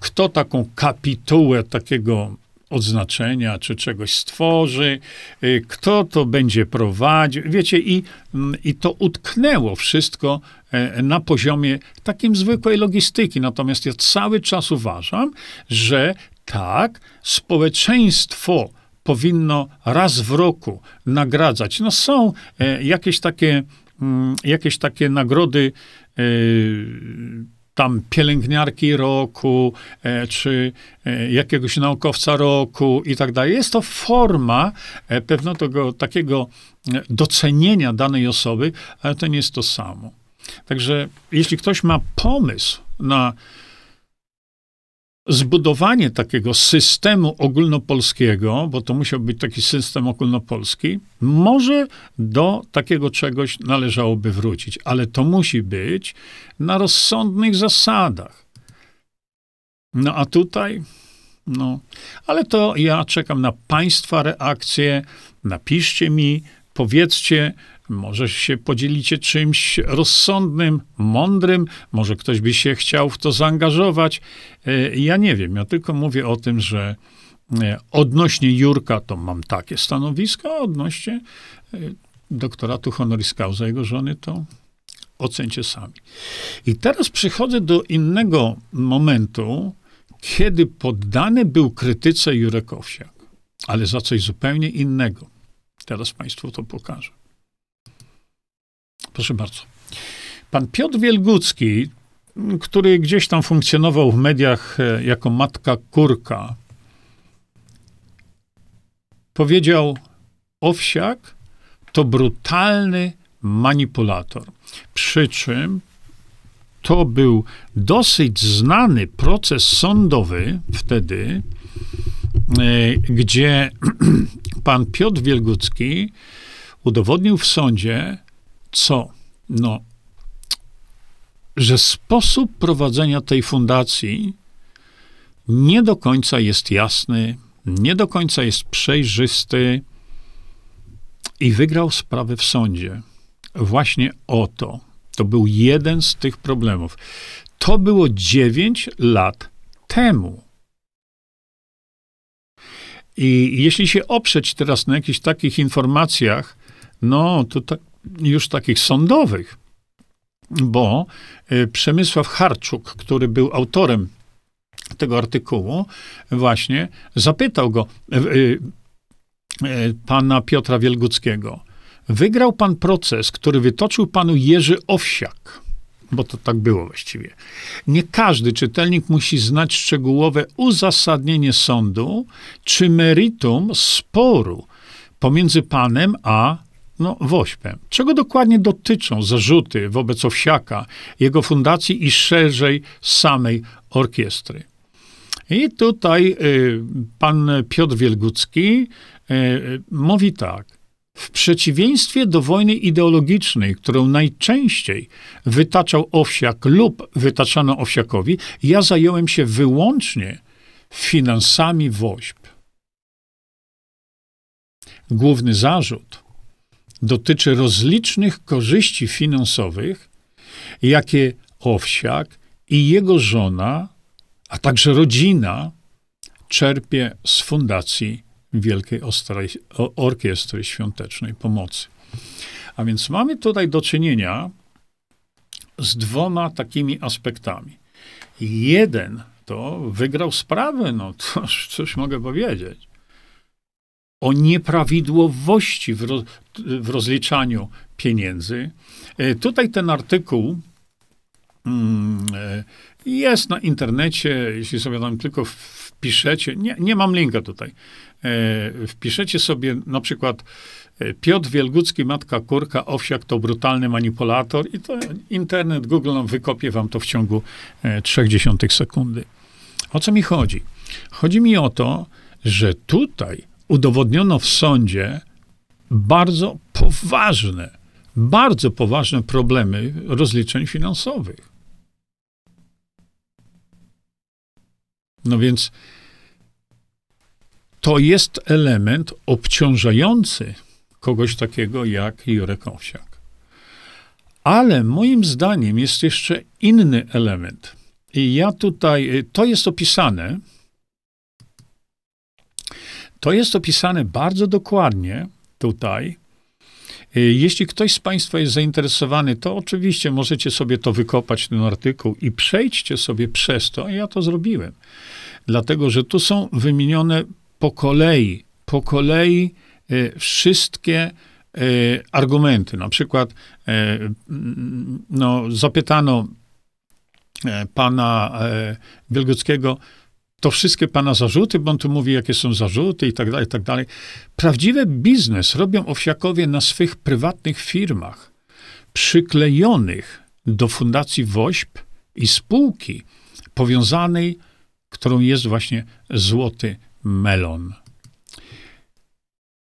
kto taką kapitułę takiego odznaczenia czy czegoś stworzy, y, kto to będzie prowadził. Wiecie, i, mm, i to utknęło wszystko e, na poziomie takim zwykłej logistyki. Natomiast ja cały czas uważam, że tak, społeczeństwo powinno raz w roku nagradzać. No są e, jakieś takie jakieś takie nagrody e, tam pielęgniarki roku, e, czy e, jakiegoś naukowca roku i tak dalej. Jest to forma pewnego takiego docenienia danej osoby, ale to nie jest to samo. Także jeśli ktoś ma pomysł na zbudowanie takiego systemu ogólnopolskiego, bo to musiał być taki system ogólnopolski, może do takiego czegoś należałoby wrócić, ale to musi być na rozsądnych zasadach. No a tutaj, no, ale to ja czekam na Państwa reakcje. Napiszcie mi, powiedzcie, może się podzielicie czymś rozsądnym, mądrym, może ktoś by się chciał w to zaangażować. E, ja nie wiem, ja tylko mówię o tym, że e, odnośnie Jurka to mam takie stanowisko, a odnośnie e, doktoratu honoris causa jego żony to ocencie sami. I teraz przychodzę do innego momentu, kiedy poddany był krytyce Jurek Owsiak. ale za coś zupełnie innego. Teraz Państwu to pokażę. Proszę bardzo. Pan Piotr Wielgucki, który gdzieś tam funkcjonował w mediach e, jako matka kurka, powiedział: Owsiak to brutalny manipulator. Przy czym to był dosyć znany proces sądowy wtedy, e, gdzie pan Piotr Wielgucki udowodnił w sądzie, co? No, że sposób prowadzenia tej fundacji nie do końca jest jasny, nie do końca jest przejrzysty i wygrał sprawę w sądzie. Właśnie o to. To był jeden z tych problemów. To było 9 lat temu. I jeśli się oprzeć teraz na jakichś takich informacjach, no to ta, już takich sądowych, bo y, Przemysław Harczuk, który był autorem tego artykułu, właśnie zapytał go, y, y, pana Piotra Wielguckiego, wygrał pan proces, który wytoczył panu Jerzy Owsiak, bo to tak było właściwie. Nie każdy czytelnik musi znać szczegółowe uzasadnienie sądu czy meritum sporu pomiędzy panem a no, Wośpem. Czego dokładnie dotyczą zarzuty wobec Owsiaka, jego fundacji i szerzej samej orkiestry? I tutaj y, pan Piotr Wielgucki y, mówi tak. W przeciwieństwie do wojny ideologicznej, którą najczęściej wytaczał Owsiak lub wytaczano Owsiakowi, ja zająłem się wyłącznie finansami WOŚP. Główny zarzut dotyczy rozlicznych korzyści finansowych, jakie Owsiak i jego żona, a także rodzina czerpie z fundacji Wielkiej Orkiestry Świątecznej Pomocy. A więc mamy tutaj do czynienia z dwoma takimi aspektami. Jeden to wygrał sprawę, no to coś mogę powiedzieć o nieprawidłowości w, w rozliczaniu pieniędzy. E, tutaj ten artykuł mm, e, jest na internecie, jeśli sobie tam tylko wpiszecie, nie, nie mam linka tutaj, e, wpiszecie sobie na przykład Piotr Wielgucki, Matka Kurka, Owsiak to brutalny manipulator i to internet, Google nam wykopie wam to w ciągu 0,3 sekundy. O co mi chodzi? Chodzi mi o to, że tutaj udowodniono w sądzie bardzo poważne, bardzo poważne problemy rozliczeń finansowych. No więc to jest element obciążający kogoś takiego jak Jurek Owsiak. Ale moim zdaniem jest jeszcze inny element. I ja tutaj, to jest opisane, to jest opisane bardzo dokładnie tutaj. Y, jeśli ktoś z Państwa jest zainteresowany, to oczywiście możecie sobie to wykopać, ten artykuł, i przejdźcie sobie przez to. Ja to zrobiłem. Dlatego, że tu są wymienione po kolei, po kolei y, wszystkie y, argumenty. Na przykład no, zapytano pana Wielgockiego, to wszystkie pana zarzuty, bo on tu mówi, jakie są zarzuty i tak dalej, i tak dalej. Prawdziwy biznes robią owsiakowie na swych prywatnych firmach, przyklejonych do Fundacji WOŚP i spółki powiązanej, którą jest właśnie Złoty Melon.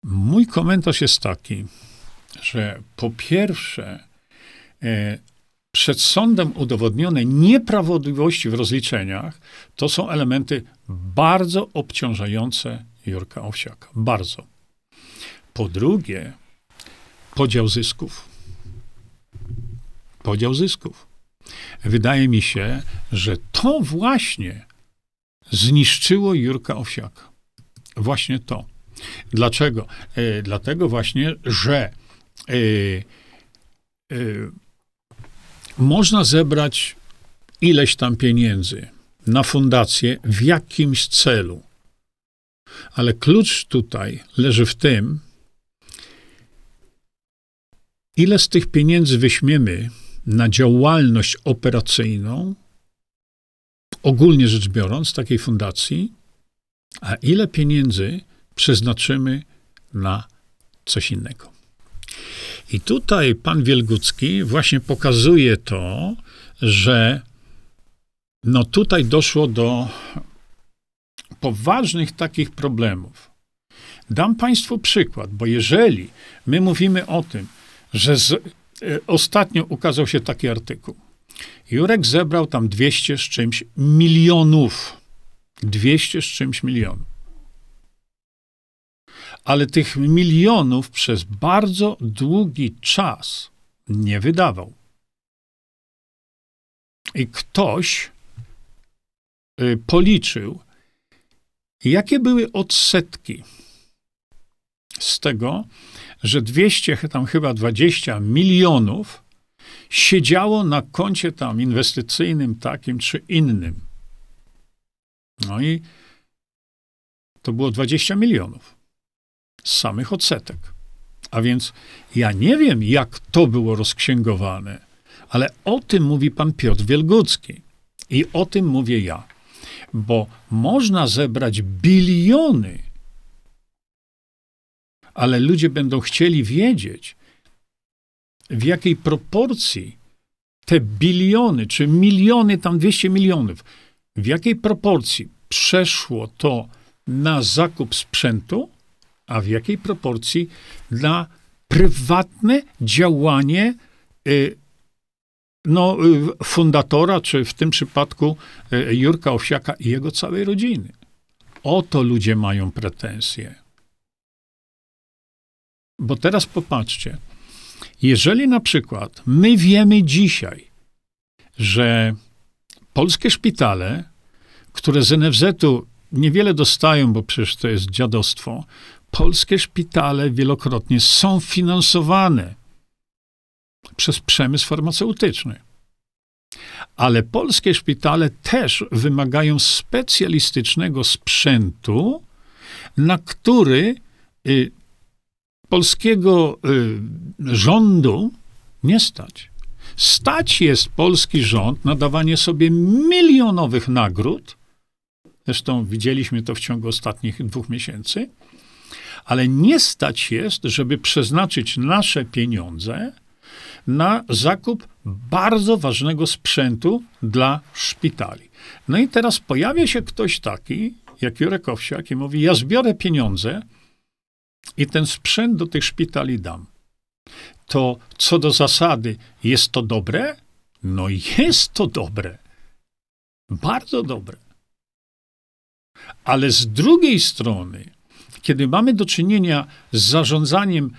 Mój komentarz jest taki, że po pierwsze, e, przed sądem udowodnione nieprawidłowości w rozliczeniach, to są elementy bardzo obciążające Jurka Owsiaka. Bardzo. Po drugie, podział zysków. Podział zysków. Wydaje mi się, że to właśnie zniszczyło Jurka Owsiaka. Właśnie to. Dlaczego? E, dlatego właśnie, że e, e, można zebrać ileś tam pieniędzy na fundację w jakimś celu. Ale klucz tutaj leży w tym, ile z tych pieniędzy weźmiemy na działalność operacyjną, ogólnie rzecz biorąc, takiej fundacji, a ile pieniędzy przeznaczymy na coś innego. I tutaj pan Wielgucki właśnie pokazuje to, że no tutaj doszło do poważnych takich problemów. Dam Państwu przykład, bo jeżeli my mówimy o tym, że z, e, ostatnio ukazał się taki artykuł, Jurek zebrał tam 200 z czymś milionów. 200 z czymś milionów. Ale tych milionów przez bardzo długi czas nie wydawał. I ktoś y, policzył, jakie były odsetki z tego, że 200, tam chyba 20 milionów siedziało na koncie tam inwestycyjnym takim czy innym. No i to było 20 milionów z samych odsetek. A więc ja nie wiem, jak to było rozksięgowane, ale o tym mówi pan Piotr Wielgucki. I o tym mówię ja. Bo można zebrać biliony, ale ludzie będą chcieli wiedzieć, w jakiej proporcji te biliony, czy miliony, tam 200 milionów, w jakiej proporcji przeszło to na zakup sprzętu, a w jakiej proporcji na prywatne działanie y, no, y, fundatora, czy w tym przypadku y, Jurka Owsiaka i jego całej rodziny. O to ludzie mają pretensje. Bo teraz popatrzcie, jeżeli na przykład my wiemy dzisiaj, że polskie szpitale, które z NFZ-u niewiele dostają, bo przecież to jest dziadostwo, polskie szpitale wielokrotnie są finansowane przez przemysł farmaceutyczny. Ale polskie szpitale też wymagają specjalistycznego sprzętu, na który y, polskiego y, rządu nie stać. Stać jest polski rząd na dawanie sobie milionowych nagród. Zresztą widzieliśmy to w ciągu ostatnich dwóch miesięcy. Ale nie stać jest, żeby przeznaczyć nasze pieniądze na zakup bardzo ważnego sprzętu dla szpitali. No i teraz pojawia się ktoś taki, jak Jurek Owsiak, i mówi: Ja zbiorę pieniądze i ten sprzęt do tych szpitali dam. To co do zasady, jest to dobre? No jest to dobre. Bardzo dobre. Ale z drugiej strony, kiedy mamy do czynienia z zarządzaniem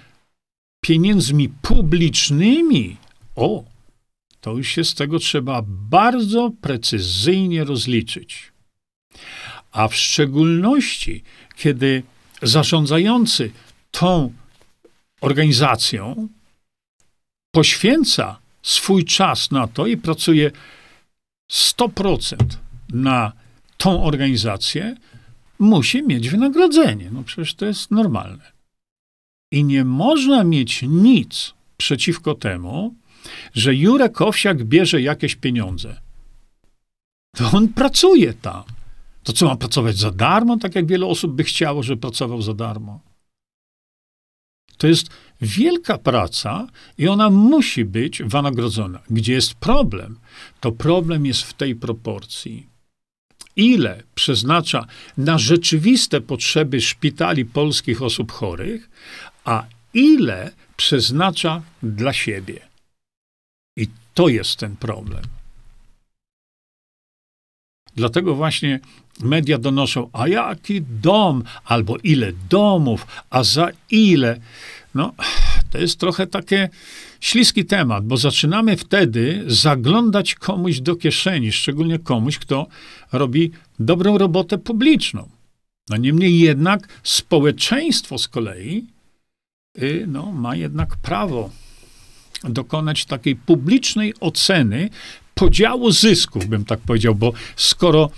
pieniędzmi publicznymi, o, to już się z tego trzeba bardzo precyzyjnie rozliczyć. A w szczególności, kiedy zarządzający tą organizacją poświęca swój czas na to i pracuje 100% na tą organizację, musi mieć wynagrodzenie. No przecież to jest normalne. I nie można mieć nic przeciwko temu, że Jurek Owsiak bierze jakieś pieniądze. To on pracuje tam. To co, ma pracować za darmo, tak jak wiele osób by chciało, żeby pracował za darmo? To jest wielka praca i ona musi być wynagrodzona. Gdzie jest problem? To problem jest w tej proporcji. Ile przeznacza na rzeczywiste potrzeby szpitali polskich osób chorych, a ile przeznacza dla siebie. I to jest ten problem. Dlatego właśnie media donoszą, a jaki dom, albo ile domów, a za ile. No, to jest trochę takie śliski temat, bo zaczynamy wtedy zaglądać komuś do kieszeni, szczególnie komuś, kto robi dobrą robotę publiczną. No niemniej jednak społeczeństwo z kolei y, no, ma jednak prawo dokonać takiej publicznej oceny podziału zysków, bym tak powiedział, bo skoro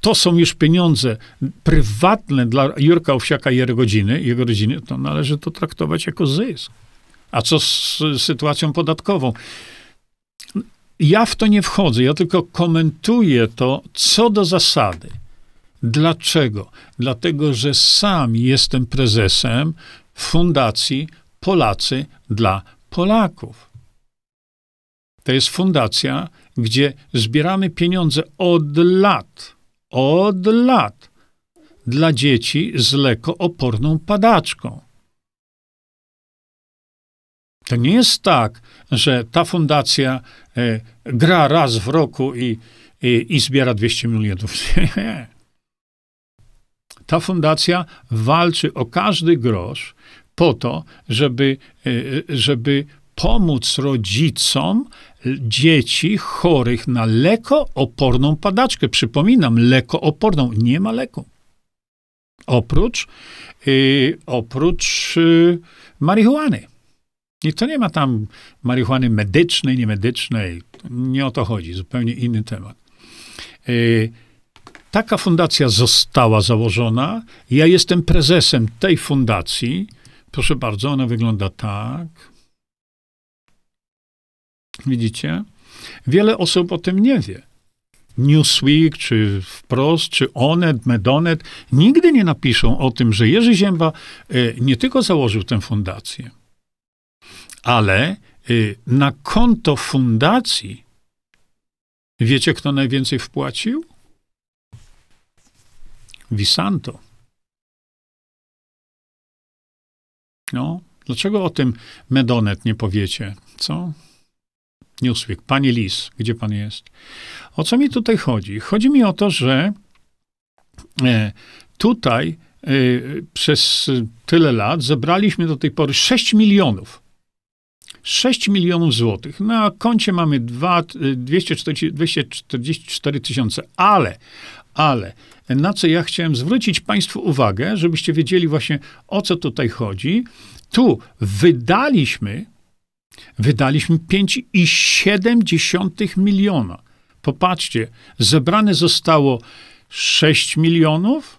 to są już pieniądze prywatne dla Jurka Owsiaka i jego rodziny, jego rodziny, to należy to traktować jako zysk. A co z sytuacją podatkową? Ja w to nie wchodzę, ja tylko komentuję to co do zasady. Dlaczego? Dlatego, że sam jestem prezesem Fundacji Polacy dla Polaków. To jest fundacja, gdzie zbieramy pieniądze od lat, od lat dla dzieci z lekooporną padaczką. To nie jest tak, że ta fundacja e, gra raz w roku i, i, i zbiera 200 milionów. Ta fundacja walczy o każdy grosz po to, żeby, e, żeby pomóc rodzicom dzieci chorych na lekooporną padaczkę. Przypominam, lekooporną. Nie ma leku. Oprócz, yy, oprócz yy, marihuany. I to nie ma tam marihuany medycznej, niemedycznej. Nie o to chodzi. Zupełnie inny temat. Yy, taka fundacja została założona. Ja jestem prezesem tej fundacji. Proszę bardzo, ona wygląda tak. Widzicie? Wiele osób o tym nie wie. Newsweek, czy Wprost, czy Onet, Medonet nigdy nie napiszą o tym, że Jerzy Zięba e, nie tylko założył tę fundację, ale e, na konto fundacji wiecie, kto najwięcej wpłacił? Visanto. No, dlaczego o tym Medonet nie powiecie? Co? Newsweek. Panie Lis, gdzie pan jest? O co mi tutaj chodzi? Chodzi mi o to, że e, tutaj e, przez tyle lat zebraliśmy do tej pory 6 milionów. 6 milionów złotych. Na koncie mamy 2, 244 tysiące, ale, ale na co ja chciałem zwrócić Państwu uwagę, żebyście wiedzieli właśnie o co tutaj chodzi. Tu wydaliśmy wydaliśmy 5,7 miliona. Popatrzcie, zebrane zostało 6 milionów,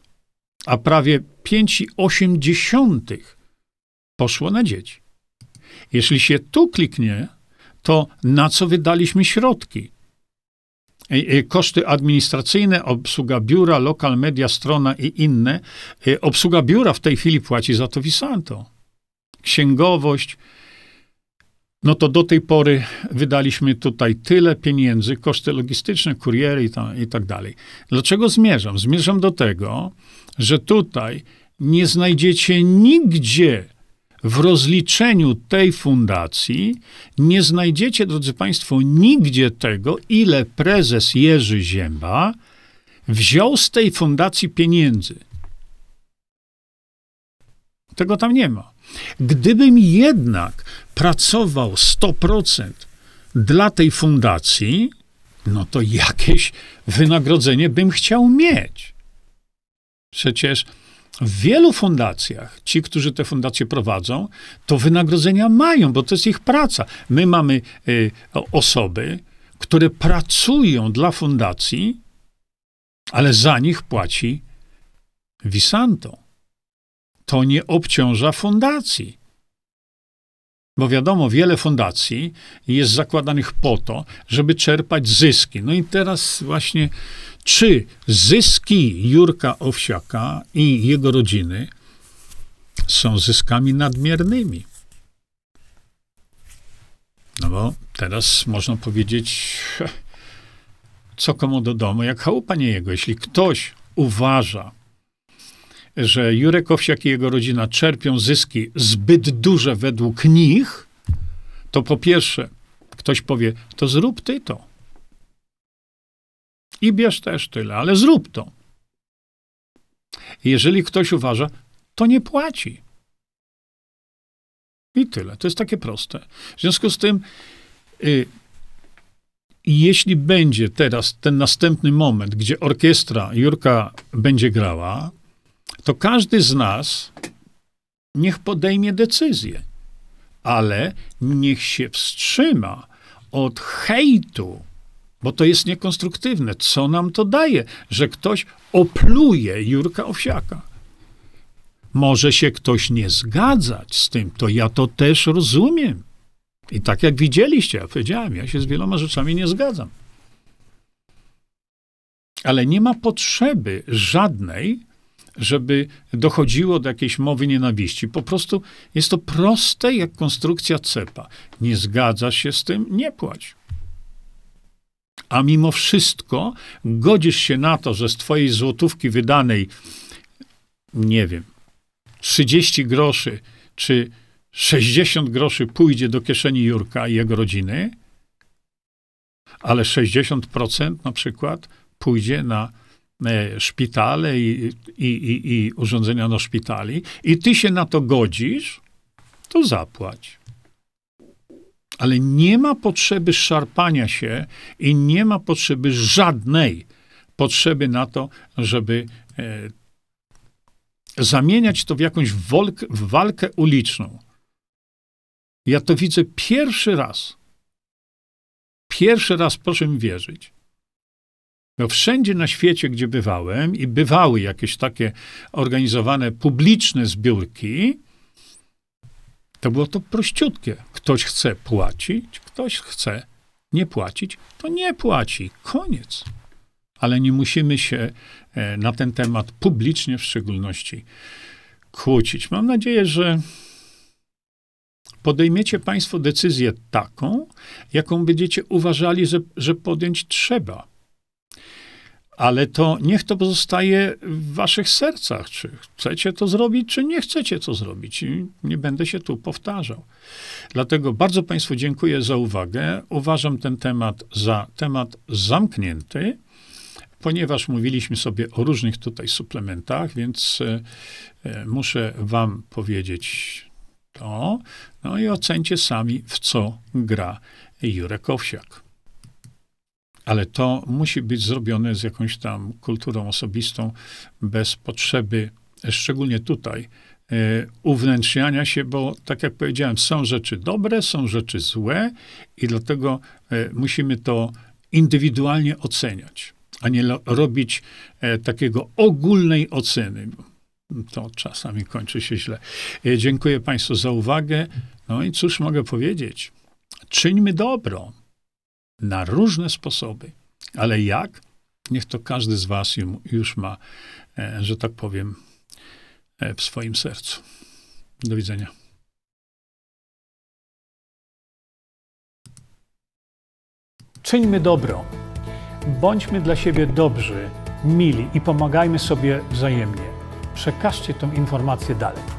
a prawie 5,8 poszło na dzieci. Jeśli się tu kliknie, to na co wydaliśmy środki? E, e, koszty administracyjne, obsługa biura, lokal media, strona i inne. E, obsługa biura w tej chwili płaci za to Visanto. Księgowość, no to do tej pory wydaliśmy tutaj tyle pieniędzy, koszty logistyczne, kuriery i, ta, i tak dalej. Dlaczego zmierzam? Zmierzam do tego, że tutaj nie znajdziecie nigdzie w rozliczeniu tej fundacji, nie znajdziecie, drodzy Państwo, nigdzie tego, ile prezes Jerzy Zięba wziął z tej fundacji pieniędzy. Tego tam nie ma. Gdybym jednak pracował 100% dla tej fundacji, no to jakieś wynagrodzenie bym chciał mieć. Przecież w wielu fundacjach, ci, którzy te fundacje prowadzą, to wynagrodzenia mają, bo to jest ich praca. My mamy y, osoby, które pracują dla fundacji, ale za nich płaci Visanto. To nie obciąża fundacji. Bo wiadomo, wiele fundacji jest zakładanych po to, żeby czerpać zyski. No i teraz właśnie, czy zyski Jurka Owsiaka i jego rodziny są zyskami nadmiernymi? No bo teraz można powiedzieć, co komu do domu, jak chałupa nie jego. Jeśli ktoś uważa, że Jurek Owsiak i jego rodzina czerpią zyski zbyt duże według nich, to po pierwsze, ktoś powie, to zrób ty to. I bierz też tyle, ale zrób to. Jeżeli ktoś uważa, to nie płaci. I tyle. To jest takie proste. W związku z tym, y, jeśli będzie teraz ten następny moment, gdzie orkiestra Jurka będzie grała, to każdy z nas niech podejmie decyzję, ale niech się wstrzyma od hejtu bo to jest niekonstruktywne. Co nam to daje, że ktoś opluje Jurka Owsiaka? Może się ktoś nie zgadzać z tym, to ja to też rozumiem. I tak jak widzieliście, ja powiedziałem, ja się z wieloma rzeczami nie zgadzam. Ale nie ma potrzeby żadnej, żeby dochodziło do jakiejś mowy nienawiści. Po prostu jest to proste jak konstrukcja cepa. Nie zgadzasz się z tym, nie płać. A mimo wszystko godzisz się na to, że z twojej złotówki wydanej, nie wiem, 30 groszy czy 60 groszy pójdzie do kieszeni Jurka i jego rodziny, ale 60% na przykład pójdzie na e, szpitale i, i, i, i urządzenia do szpitali i ty się na to godzisz, to zapłać. Ale nie ma potrzeby szarpania się i nie ma potrzeby żadnej potrzeby na to, żeby e, zamieniać to w jakąś wolk, w walkę uliczną. Ja to widzę pierwszy raz. Pierwszy raz, proszę mi wierzyć. No wszędzie na świecie, gdzie bywałem i bywały jakieś takie organizowane publiczne zbiórki, to było to prościutkie. Ktoś chce płacić, ktoś chce nie płacić, to nie płaci. Koniec. Ale nie musimy się e, na ten temat publicznie w szczególności kłócić. Mam nadzieję, że podejmiecie Państwo decyzję taką, jaką będziecie uważali, że, że podjąć trzeba. Ale to niech to pozostaje w Waszych sercach, czy chcecie to zrobić, czy nie chcecie to zrobić. I nie będę się tu powtarzał. Dlatego bardzo Państwu dziękuję za uwagę. Uważam ten temat za temat zamknięty ponieważ mówiliśmy sobie o różnych tutaj suplementach, więc e, muszę Wam powiedzieć to. No i ocencie sami, w co gra Jurek Owsiak. Ale to musi być zrobione z jakąś tam kulturą osobistą, bez potrzeby, szczególnie tutaj, e, uwnętrzniania się, bo tak jak powiedziałem, są rzeczy dobre, są rzeczy złe i dlatego e, musimy to indywidualnie oceniać, a nie robić e, takiego ogólnej oceny to czasami kończy się źle. Dziękuję Państwu za uwagę. No i cóż mogę powiedzieć? Czyńmy dobro na różne sposoby, ale jak? Niech to każdy z Was już ma, e, że tak powiem, e, w swoim sercu. Do widzenia. Czyńmy dobro. Bądźmy dla siebie dobrzy, mili i pomagajmy sobie wzajemnie przekażcie tę informację dalej.